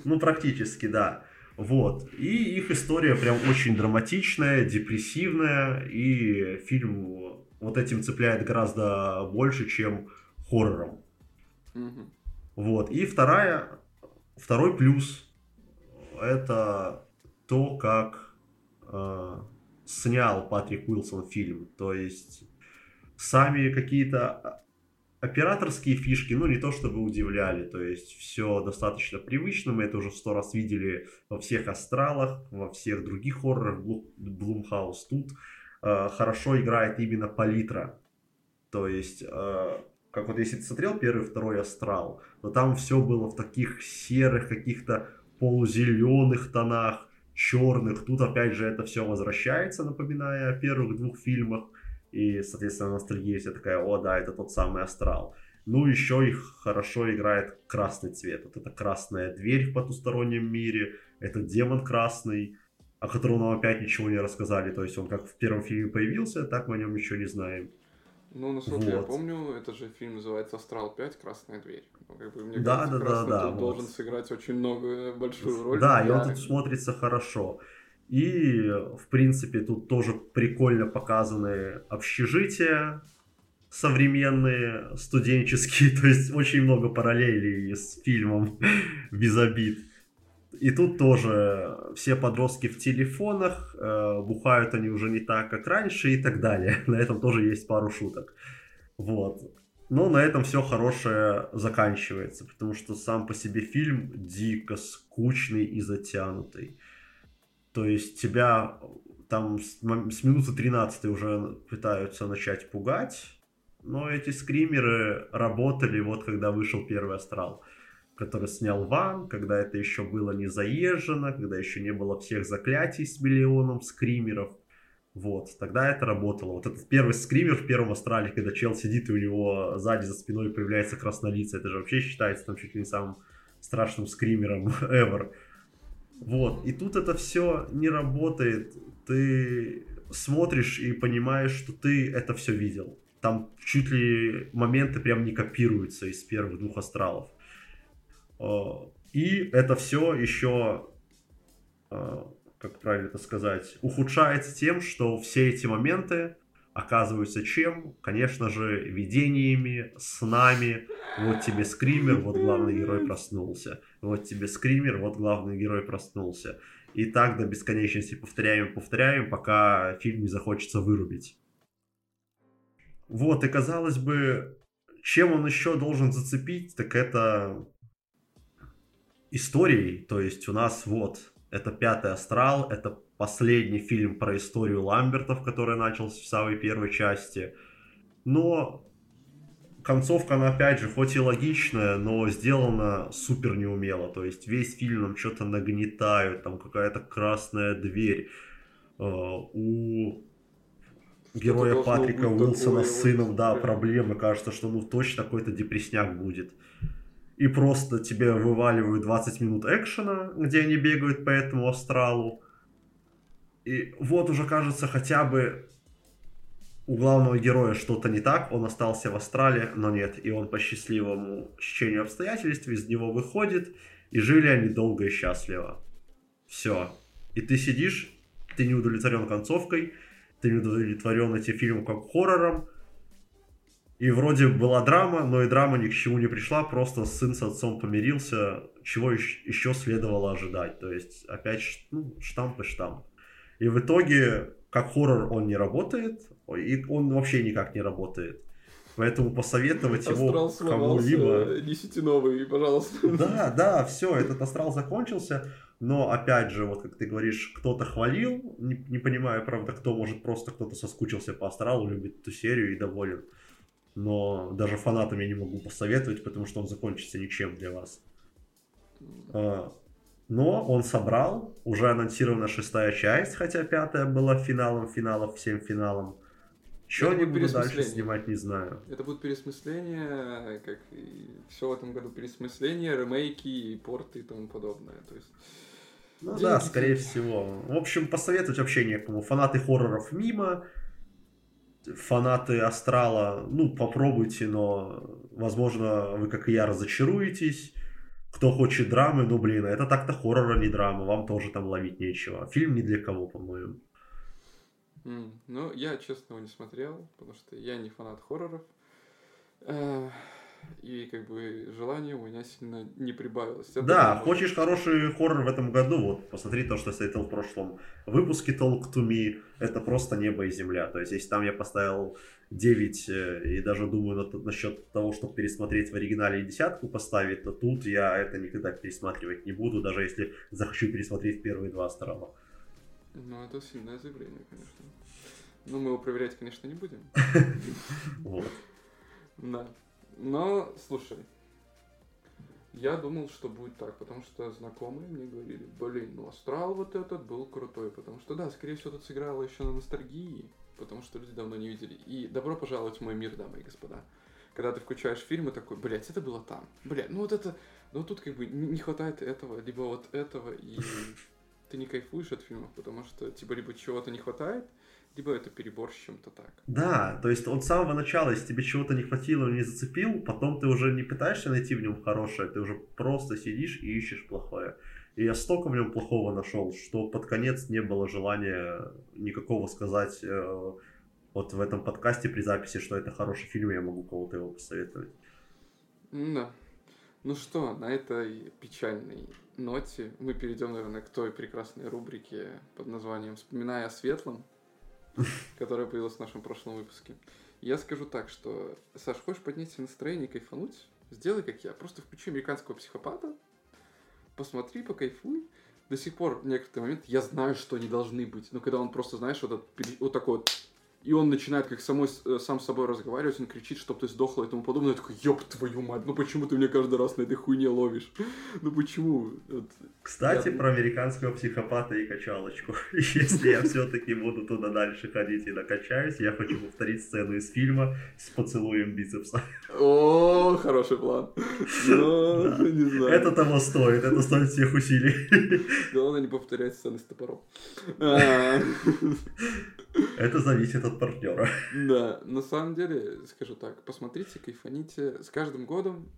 Ну, практически, да. Вот. И их история прям очень драматичная, депрессивная, и фильм вот этим цепляет гораздо больше, чем хоррором. Угу. Вот. И вторая, второй плюс это то, как э, снял Патрик Уилсон фильм. То есть сами какие-то операторские фишки, ну, не то чтобы удивляли, то есть все достаточно привычно, мы это уже сто раз видели во всех астралах, во всех других хоррорах Блумхаус. Тут э, хорошо играет именно палитра, то есть, э, как вот если ты смотрел первый, второй астрал, то там все было в таких серых, каких-то полузеленых тонах, черных, тут опять же это все возвращается, напоминая о первых двух фильмах, и, соответственно, ностальгия вся такая, о, да, это тот самый астрал. Ну, еще их хорошо играет красный цвет. Вот это красная дверь в потустороннем мире, это демон красный, о котором нам опять ничего не рассказали. То есть он как в первом фильме появился, так мы о нем ничего не знаем. Ну, насколько вот. я помню, это же фильм называется «Астрал 5. Красная дверь». Ну, как бы, мне да, кажется, да, да, да. Вот. должен сыграть очень много, большую роль. Да, и он тут смотрится хорошо. И, в принципе, тут тоже прикольно показаны общежития современные, студенческие, то есть очень много параллелей с фильмом «Без обид». И тут тоже все подростки в телефонах, э, бухают они уже не так, как раньше и так далее. На этом тоже есть пару шуток. Вот. Но на этом все хорошее заканчивается, потому что сам по себе фильм дико скучный и затянутый. То есть тебя там с, с минуты 13 уже пытаются начать пугать, но эти скримеры работали вот когда вышел первый астрал, который снял Ван, когда это еще было не заезжено, когда еще не было всех заклятий с миллионом скримеров. Вот, тогда это работало. Вот этот первый скример в первом астрале, когда чел сидит и у него сзади за спиной появляется краснолица, это же вообще считается там чуть ли не самым страшным скримером ever. Вот. И тут это все не работает. Ты смотришь и понимаешь, что ты это все видел. Там чуть ли моменты прям не копируются из первых двух астралов. А, и это все еще, а, как правильно это сказать, ухудшается тем, что все эти моменты оказываются чем? Конечно же, видениями, снами. Вот тебе скример, вот главный герой проснулся. Вот тебе скример, вот главный герой проснулся. И так до бесконечности повторяем, повторяем, пока фильм не захочется вырубить. Вот, и казалось бы, чем он еще должен зацепить, так это историей. То есть у нас вот, это пятый астрал, это последний фильм про историю Ламбертов, который начался в самой первой части. Но концовка, она опять же, хоть и логичная, но сделана супер неумело. То есть весь фильм нам что-то нагнетают, там какая-то красная дверь. Uh, у героя Патрика Уилсона с сыном, да, проблемы. Кажется, что ну точно какой-то депресняк будет. И просто тебе вываливают 20 минут экшена, где они бегают по этому астралу и вот уже кажется хотя бы у главного героя что-то не так, он остался в Австралии, но нет, и он по счастливому стечению обстоятельств из него выходит, и жили они долго и счастливо. Все. И ты сидишь, ты не удовлетворен концовкой, ты не удовлетворен этим фильмом как хоррором, и вроде была драма, но и драма ни к чему не пришла, просто сын с отцом помирился, чего еще следовало ожидать. То есть опять ну, штамп и штамп. И в итоге, как хоррор он не работает, и он вообще никак не работает. Поэтому посоветовать его кому-либо... Несите новый, пожалуйста. Да, да, все, этот астрал закончился. Но опять же, вот как ты говоришь, кто-то хвалил, не, не понимаю, правда, кто, может, просто кто-то соскучился по астралу, любит эту серию и доволен но даже фанатам я не могу посоветовать, потому что он закончится ничем для вас. А, но он собрал, уже анонсирована шестая часть, хотя пятая была финалом финалов, всем финалом. Что они будут дальше снимать, не знаю. Это будет пересмысление, как и все в этом году пересмысление, ремейки, и порты и тому подобное. То есть ну Деньги да, скорее всего. В общем, посоветовать вообще некому. Фанаты хорроров мимо, фанаты Астрала, ну, попробуйте, но, возможно, вы, как и я, разочаруетесь. Кто хочет драмы, ну, блин, это так-то хоррор, а не драма, вам тоже там ловить нечего. Фильм не для кого, по-моему. Mm, ну, я, честно, его не смотрел, потому что я не фанат хорроров. И как бы желание у меня сильно не прибавилось. Это да, может... хочешь хороший хоррор в этом году, вот посмотри то, что я советовал в прошлом выпуске Talk to Me, это просто небо и земля. То есть, если там я поставил 9 э, и даже думаю на, насчет того, чтобы пересмотреть в оригинале и десятку поставить, то тут я это никогда пересматривать не буду, даже если захочу пересмотреть первые два астрала. Ну, это сильное заявление, конечно. Но мы его проверять, конечно, не будем. Вот. Да. Но, слушай, я думал, что будет так, потому что знакомые мне говорили, блин, ну Астрал вот этот был крутой, потому что, да, скорее всего, тут сыграло еще на ностальгии, потому что люди давно не видели. И добро пожаловать в мой мир, дамы и господа. Когда ты включаешь фильм и такой, блядь, это было там. Блядь, ну вот это, ну тут как бы не хватает этого, либо вот этого, и ты не кайфуешь от фильмов, потому что, типа, либо чего-то не хватает, либо это перебор с чем-то так. Да, то есть от самого начала, если тебе чего-то не хватило, не зацепил, потом ты уже не пытаешься найти в нем хорошее, ты уже просто сидишь и ищешь плохое. И я столько в нем плохого нашел, что под конец не было желания никакого сказать э, вот в этом подкасте при записи, что это хороший фильм, я могу кого-то его посоветовать. Да. Ну что, на этой печальной ноте мы перейдем, наверное, к той прекрасной рубрике под названием «Вспоминая о светлом» которая появилась в нашем прошлом выпуске. Я скажу так, что, Саш, хочешь поднять себе настроение, кайфануть? Сделай, как я. Просто включи американского психопата, посмотри, покайфуй. До сих пор в некоторый момент я знаю, что они должны быть. Но когда он просто, знаешь, вот, этот, вот такой вот и он начинает как самой, э, сам с собой разговаривать, он кричит, чтобы ты сдохла и тому подобное. Я такой, ёб твою мать, ну почему ты меня каждый раз на этой хуйне ловишь? Ну почему? Вот. Кстати, я... про американского психопата и качалочку. Если я все-таки буду туда дальше ходить и накачаюсь, я хочу повторить сцену из фильма с поцелуем бицепса. О, хороший план. Знаю. Это того стоит, это стоит всех усилий. Главное не повторять сцены с топором. Это зависит от партнера. Да, на самом деле, скажу так, посмотрите, кайфаните. С каждым годом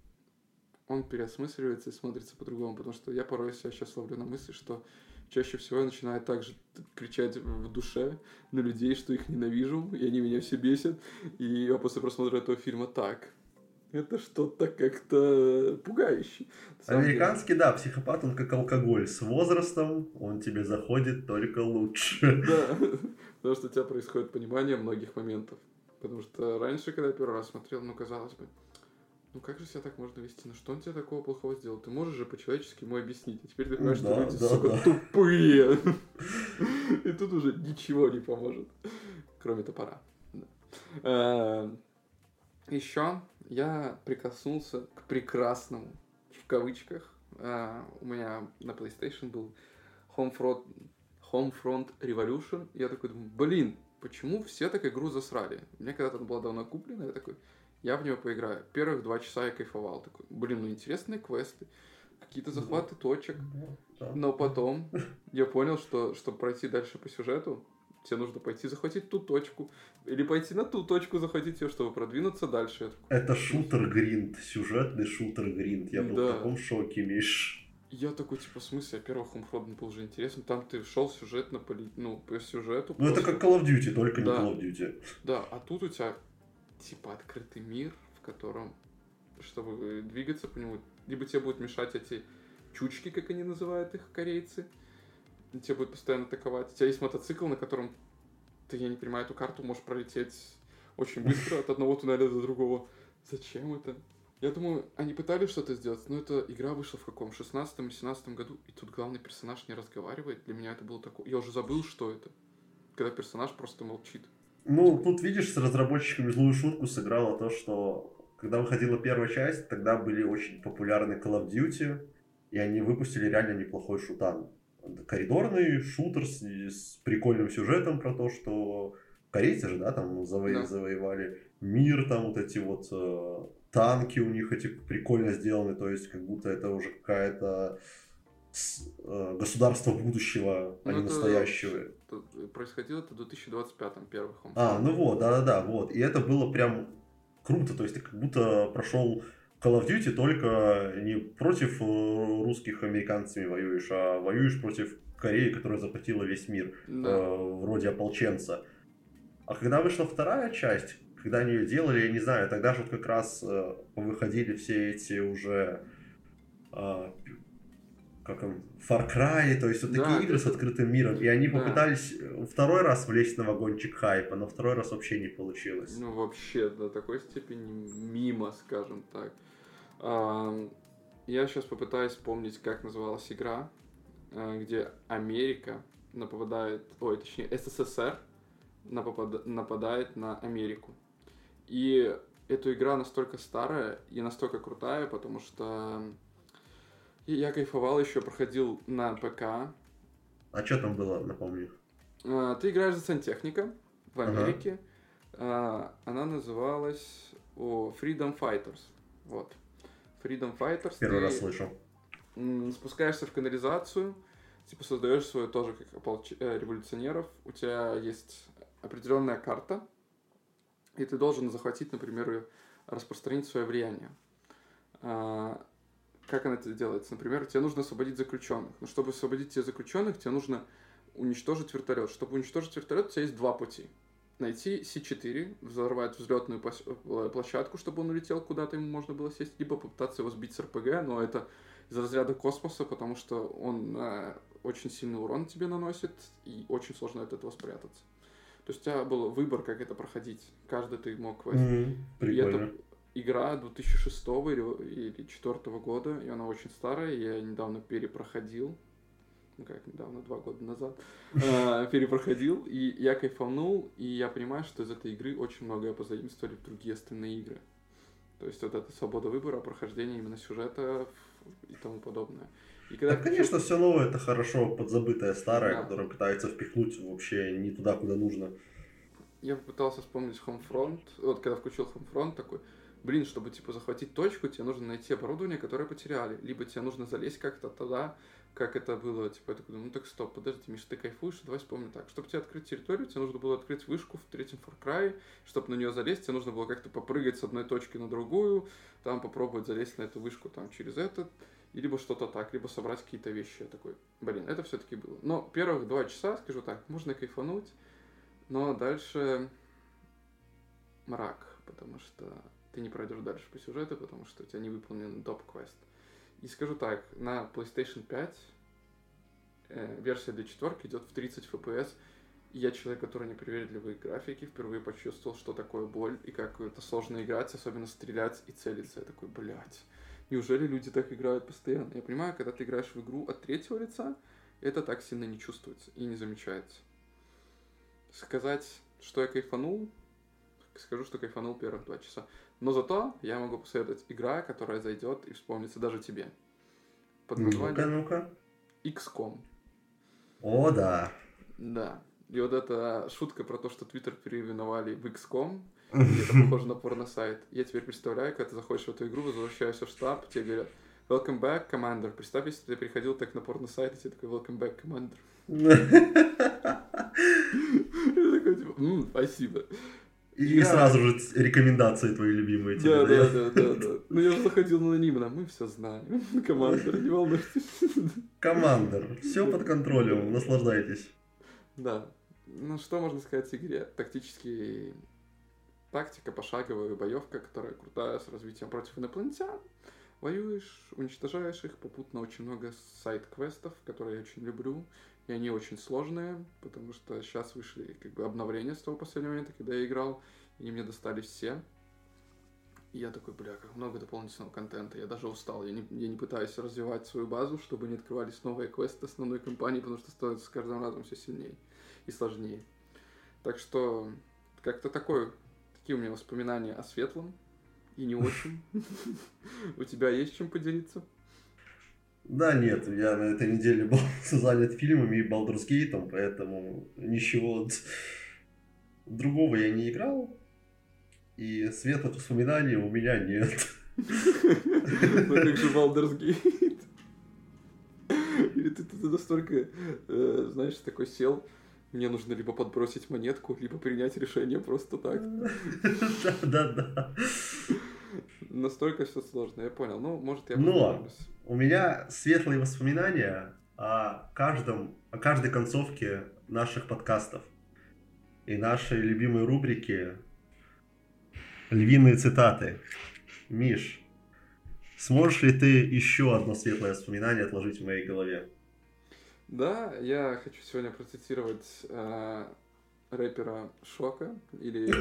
он переосмысливается и смотрится по-другому, потому что я порой себя сейчас ловлю на мысли, что чаще всего я начинаю так же кричать в душе на людей, что их ненавижу, и они меня все бесят, и я после просмотра этого фильма так, это что-то как-то пугающе. Американский, да, психопат, он как алкоголь. С возрастом он тебе заходит только лучше. Да, потому что у тебя происходит понимание многих моментов. Потому что раньше, когда я первый раз смотрел, ну, казалось бы, ну как же себя так можно вести? Ну что он тебе такого плохого сделал? Ты можешь же по-человечески ему объяснить. А теперь ты понимаешь, да, что люди, да, сука, да. тупые. И тут уже ничего не поможет. Кроме топора. Э, Еще я прикоснулся к прекрасному, в кавычках. Uh, у меня на PlayStation был Homefront, Homefront Revolution. И я такой думаю, блин, почему все так игру засрали? Мне когда-то она была давно куплена, я такой, я в него поиграю. Первых два часа я кайфовал. Такой, блин, ну интересные квесты, какие-то захваты точек. Но потом я понял, что чтобы пройти дальше по сюжету, тебе нужно пойти захватить ту точку, или пойти на ту точку, захватить ее, чтобы продвинуться дальше. Это шутер гринд, сюжетный шутер гринд. Я был Да. в таком шоке, Миш. Я такой, типа, в смысле, а первый Homefront был уже интересен, там ты шел сюжетно, по, ну, по сюжету. Ну это как Call of Duty, только не Да. Call of Duty. Да, а тут у тебя, типа, открытый мир, в котором, чтобы двигаться по нему, либо тебе будут мешать эти чучки, как они называют их, корейцы, тебе будут постоянно атаковать. У тебя есть мотоцикл, на котором ты, я не понимаю, эту карту можешь пролететь очень быстро от одного туннеля до другого. Зачем это? Я думаю, они пытались что-то сделать, но эта игра вышла в каком? 16 или 17 году, и тут главный персонаж не разговаривает. Для меня это было такое... Я уже забыл, что это. Когда персонаж просто молчит. Ну, тут, видишь, с разработчиками злую шутку сыграло то, что когда выходила первая часть, тогда были очень популярны Call of Duty, и они выпустили реально неплохой шутан. Коридорный шутер с, с прикольным сюжетом про то, что корейцы же, да, там заво- Да. завоевали мир, там вот эти вот э, танки у них эти прикольно сделаны, то есть как будто это уже какая-то с- э, государство будущего, а Ну, не это настоящего. Это Происходило это в 2025-м, первый Homefront. А, ну вот, да-да-да, вот. И это было прям круто, то есть ты как будто прошел Call of Duty только не против э, русских американцами воюешь, а воюешь против Кореи, которая захватила весь мир, Да. э, вроде ополченца. А когда вышла вторая часть, когда они ее делали, я не знаю, тогда же вот как раз э, выходили все эти уже э, как он, Far Cry, то есть вот Да, такие игры с открытым миром. И они Да. попытались э, второй раз влезть на вагончик хайпа, но второй раз вообще не получилось. Ну, вообще, до такой степени мимо, скажем так. Я сейчас попытаюсь вспомнить, как называлась игра, а, где Америка нападает, ой, точнее, СССР нападает на Америку. И эта игра настолько старая и настолько крутая, потому что я- кайфовал еще, проходил на ПК, А что там было, напомню? А, Ты играешь за сантехника в Ага. Америке. А, Она называлась о, Freedom Fighters. Вот. Freedom Fighters. Первый Ты, раз слышу. спускаешься в канализацию, типа создаешь свою тоже как ополч- э, революционеров. У тебя есть определенная карта, и ты должен захватить, например, распространить свое влияние. А, Как она это делается? Например, тебе нужно освободить заключенных. Но чтобы освободить тебе заключенных, тебе нужно уничтожить вертолет. Чтобы уничтожить вертолет, у тебя есть два пути. Найти С-4, взорвать взлетную э, площадку, чтобы он улетел куда-то, ему можно было сесть, либо попытаться его сбить с РПГ, но это из разряда космоса, потому что он э, очень сильный урон тебе наносит, и очень сложно от этого спрятаться. То есть у тебя был выбор, как это проходить. Каждый ты мог возьмить. И Прикольно. это игра 2006 или, или 2004 года, и она очень старая, я недавно перепроходил, ну как недавно, два года назад, э, перепроходил, и я кайфанул, и я понимаю, что из этой игры очень многое позаимствовали в другие остальные игры. То есть вот эта свобода выбора, прохождение именно сюжета и тому подобное. И когда Да, конечно, все новое это хорошо, подзабытое старое, Да. которое пытается впихнуть вообще не туда, куда нужно. Я попытался вспомнить Homefront. Вот когда включил Homefront, такой, блин, чтобы типа захватить точку, тебе нужно найти оборудование, которое потеряли. Либо тебе нужно залезть как-то туда, как это было. Типа я такой, думаю, ну так стоп, подожди, Миша, ты кайфуешь, давай вспомним так. Чтобы тебе открыть территорию, тебе нужно было открыть вышку в третьем Far Cry. Чтобы на нее залезть, тебе нужно было как-то попрыгать с одной точки на другую, там попробовать залезть на эту вышку там через этот. И либо что-то так, либо собрать какие-то вещи. Я такой, блин, это все-таки было. Но первых два часа, скажу так, можно кайфануть, но дальше мрак, потому что ты не пройдешь дальше по сюжету, потому что у тебя не выполнен доп-квест. И скажу так, на PlayStation 5 э, версия для четверки идет в 30 FPS, я человек, который не привередливый к графике, впервые почувствовал, что такое боль и как это сложно играть, особенно стрелять и целиться. Я такой, блядь, неужели люди так играют постоянно? Я понимаю, когда ты играешь в игру от третьего лица, это так сильно не чувствуется и не замечается. Сказать, что я кайфанул, скажу, что кайфанул первых два часа. Но зато я могу посоветовать игра, которая зайдет и вспомнится даже тебе. Под Ну-ка, названием ну-ка. XCOM. О, да. Да. И вот эта шутка про то, что Твиттер переименовали в XCOM, и это похоже на порно-сайт. Я теперь представляю, когда ты заходишь в эту игру, возвращаешься в штаб, тебе говорят Welcome back, Commander. Представь, если ты приходил так на порно-сайт, и тебе такой Welcome back, Commander. Я такой, типа, «М, спасибо. И Я- сразу же рекомендации твои любимые тебе Да, да, да, да, да. Ну я же заходил анонимно, мы все знаем. Командор, не волнуйтесь. Командор, все под контролем, наслаждайтесь. Да. Ну что можно сказать о игре? Тактический тактика, пошаговая боевка, которая крутая, с развитием против инопланетян. Воюешь, уничтожаешь их, попутно очень много сайт-квестов, которые я очень люблю. И они очень сложные, потому что сейчас вышли как бы обновления с того последнего момента, когда я играл, и мне достались все. И я такой, бля, как много дополнительного контента. Я даже устал. Я не, я не пытаюсь развивать свою базу, чтобы не открывались новые квесты основной кампании, потому что становится с каждым разом все сильнее и сложнее. Так что как-то такое, такие у меня воспоминания о светлом и не очень. У тебя есть чем поделиться? Да, нет, я на этой неделе был занят фильмами и Baldur's Gate, поэтому ничего другого я не играл. И светлых воспоминаний у меня нет. Ну как же Baldur's Gate? Или ты, ты настолько, э, знаешь, такой сел, мне нужно либо подбросить монетку, либо принять решение просто так. Да-да-да. Настолько все сложно, я понял. Ну, может, я Но у меня светлые воспоминания о каждом, о каждой концовке наших подкастов и нашей любимой рубрики «Львиные цитаты». Миш, сможешь ли ты еще одно светлое воспоминание отложить в моей голове? Да, я хочу сегодня процитировать э, рэпера Шока или...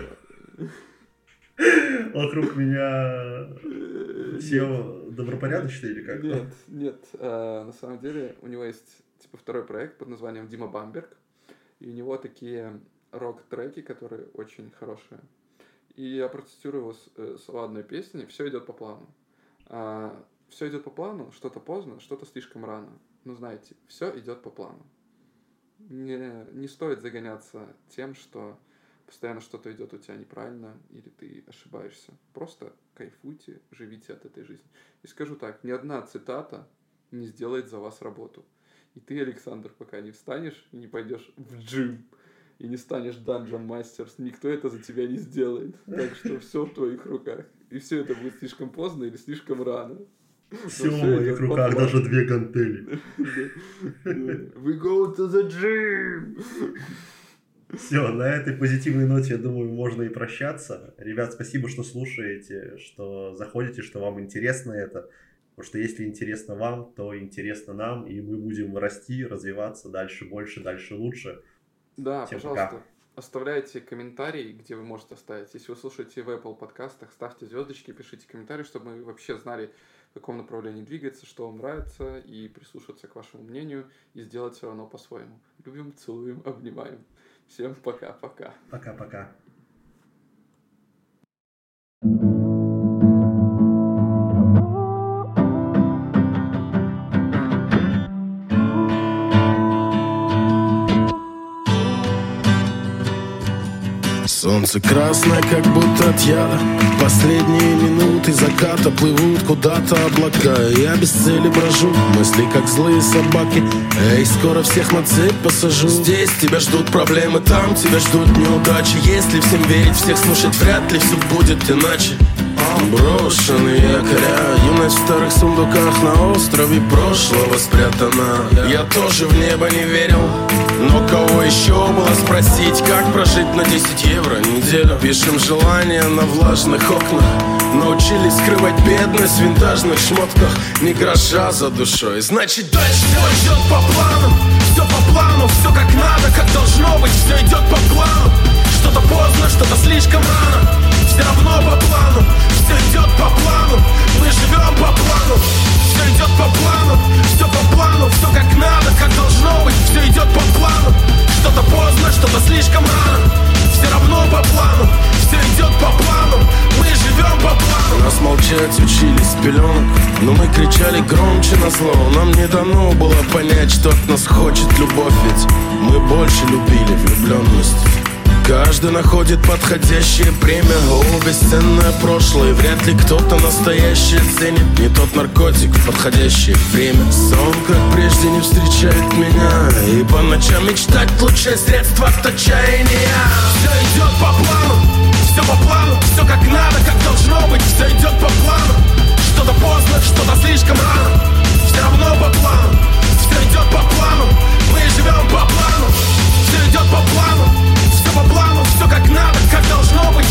Вокруг меня э, все добропорядочные или как? Нет, нет. э, на самом деле у него есть типа второй проект под названием Дима Бамберг. И у него такие рок-треки, которые очень хорошие. И я процитирую его с- э, слова одной песни. Все идет по плану. все идет по плану, что-то поздно, что-то слишком рано. Ну, знаете, все идет по плану. Не, не стоит загоняться тем, что постоянно что-то идет у тебя неправильно или ты ошибаешься. Просто кайфуйте, живите от этой жизни. И скажу так, ни одна цитата не сделает за вас работу. И ты, Александр, пока не встанешь и не пойдешь в джим, и не станешь Dungeon Masters, никто это за тебя не сделает. Так что все в твоих руках. И все это будет слишком поздно или слишком рано. Все в моих руках, даже две гантели. We go to the gym! Все, на этой позитивной ноте, я думаю, можно и прощаться. Ребят, спасибо, что слушаете, что заходите, что вам интересно это. Потому что если интересно вам, то интересно нам, и мы будем расти, развиваться дальше, больше, дальше, лучше. Да, Всем пожалуйста, пока. оставляйте комментарии, где вы можете оставить. Если вы слушаете в Apple подкастах, ставьте звездочки, пишите комментарии, чтобы мы вообще знали, в каком направлении двигаться, что вам нравится, и прислушаться к вашему мнению, и сделать все равно по-своему. Любим, целуем, обнимаем. Всем пока-пока. Пока-пока. Солнце красное, как будто от яда Последние минуты заката Плывут куда-то облака. Я без цели брожу Мысли, как злые собаки. Эй, скоро всех на цепь посажу. Здесь тебя ждут проблемы Там тебя ждут неудачи. Если всем верить, всех слушать Вряд ли все будет иначе Брошенные якоря Юность в старых сундуках На острове прошлого спрятана. Я тоже в небо не верил Но кого еще было спросить? Как прожить на 10 евро неделю? Пишем желания на влажных окнах. Научились скрывать бедность в винтажных шмотках. Ни гроша за душой. Значит дальше все идет по плану. Все по плану, все как надо, как должно быть. Все идет по плану. Что-то поздно, что-то слишком рано Все равно по плану. Все идет по плану. Мы живем по плану. Все идет по плану. Все по плану, все как надо, как должно быть. Все идет по плану. Что-то поздно, что-то слишком рано. Все равно по плану. Все идет по плану. Мы живем по плану. Нас молчать учили с пеленок Но мы кричали громче на зло. Нам не дано было понять, что от нас хочет любовь Ведь мы больше любили влюбленность Каждый находит подходящее время. О, бесценное прошлое. Вряд ли кто-то настоящее ценит. Не тот наркотик в подходящее время. Сон, как прежде, не встречает меня. И по ночам мечтать лучшее средство от отчаяния. Все идет по плану, все по плану. Все как надо, как должно быть. Все идет по плану. Что-то поздно, что-то слишком рано. Все равно по плану. Все идет по плану. Мы живем по плану. Все идет по плану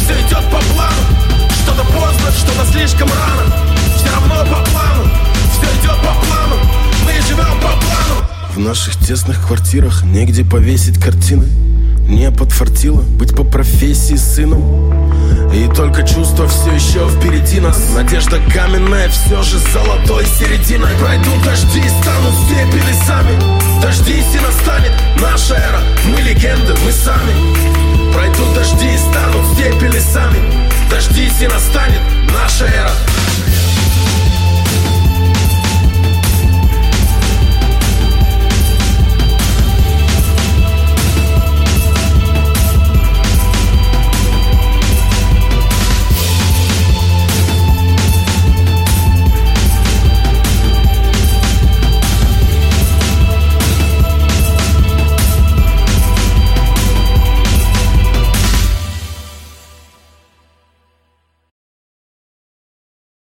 все идет по плану. Что-то поздно, что-то слишком рано, все равно по плану, все идет по плану, мы живем по плану. В наших тесных квартирах негде повесить картины. Не подфартило быть по профессии сыном. И только чувство все еще впереди нас. Надежда каменная все же золотой серединой. Пройдут дожди и станут степи лесами Дождись и настанет. Наша эра Мы легенды, мы сами Пройдут дожди и станут степи лесами Дождись и настанет наша эра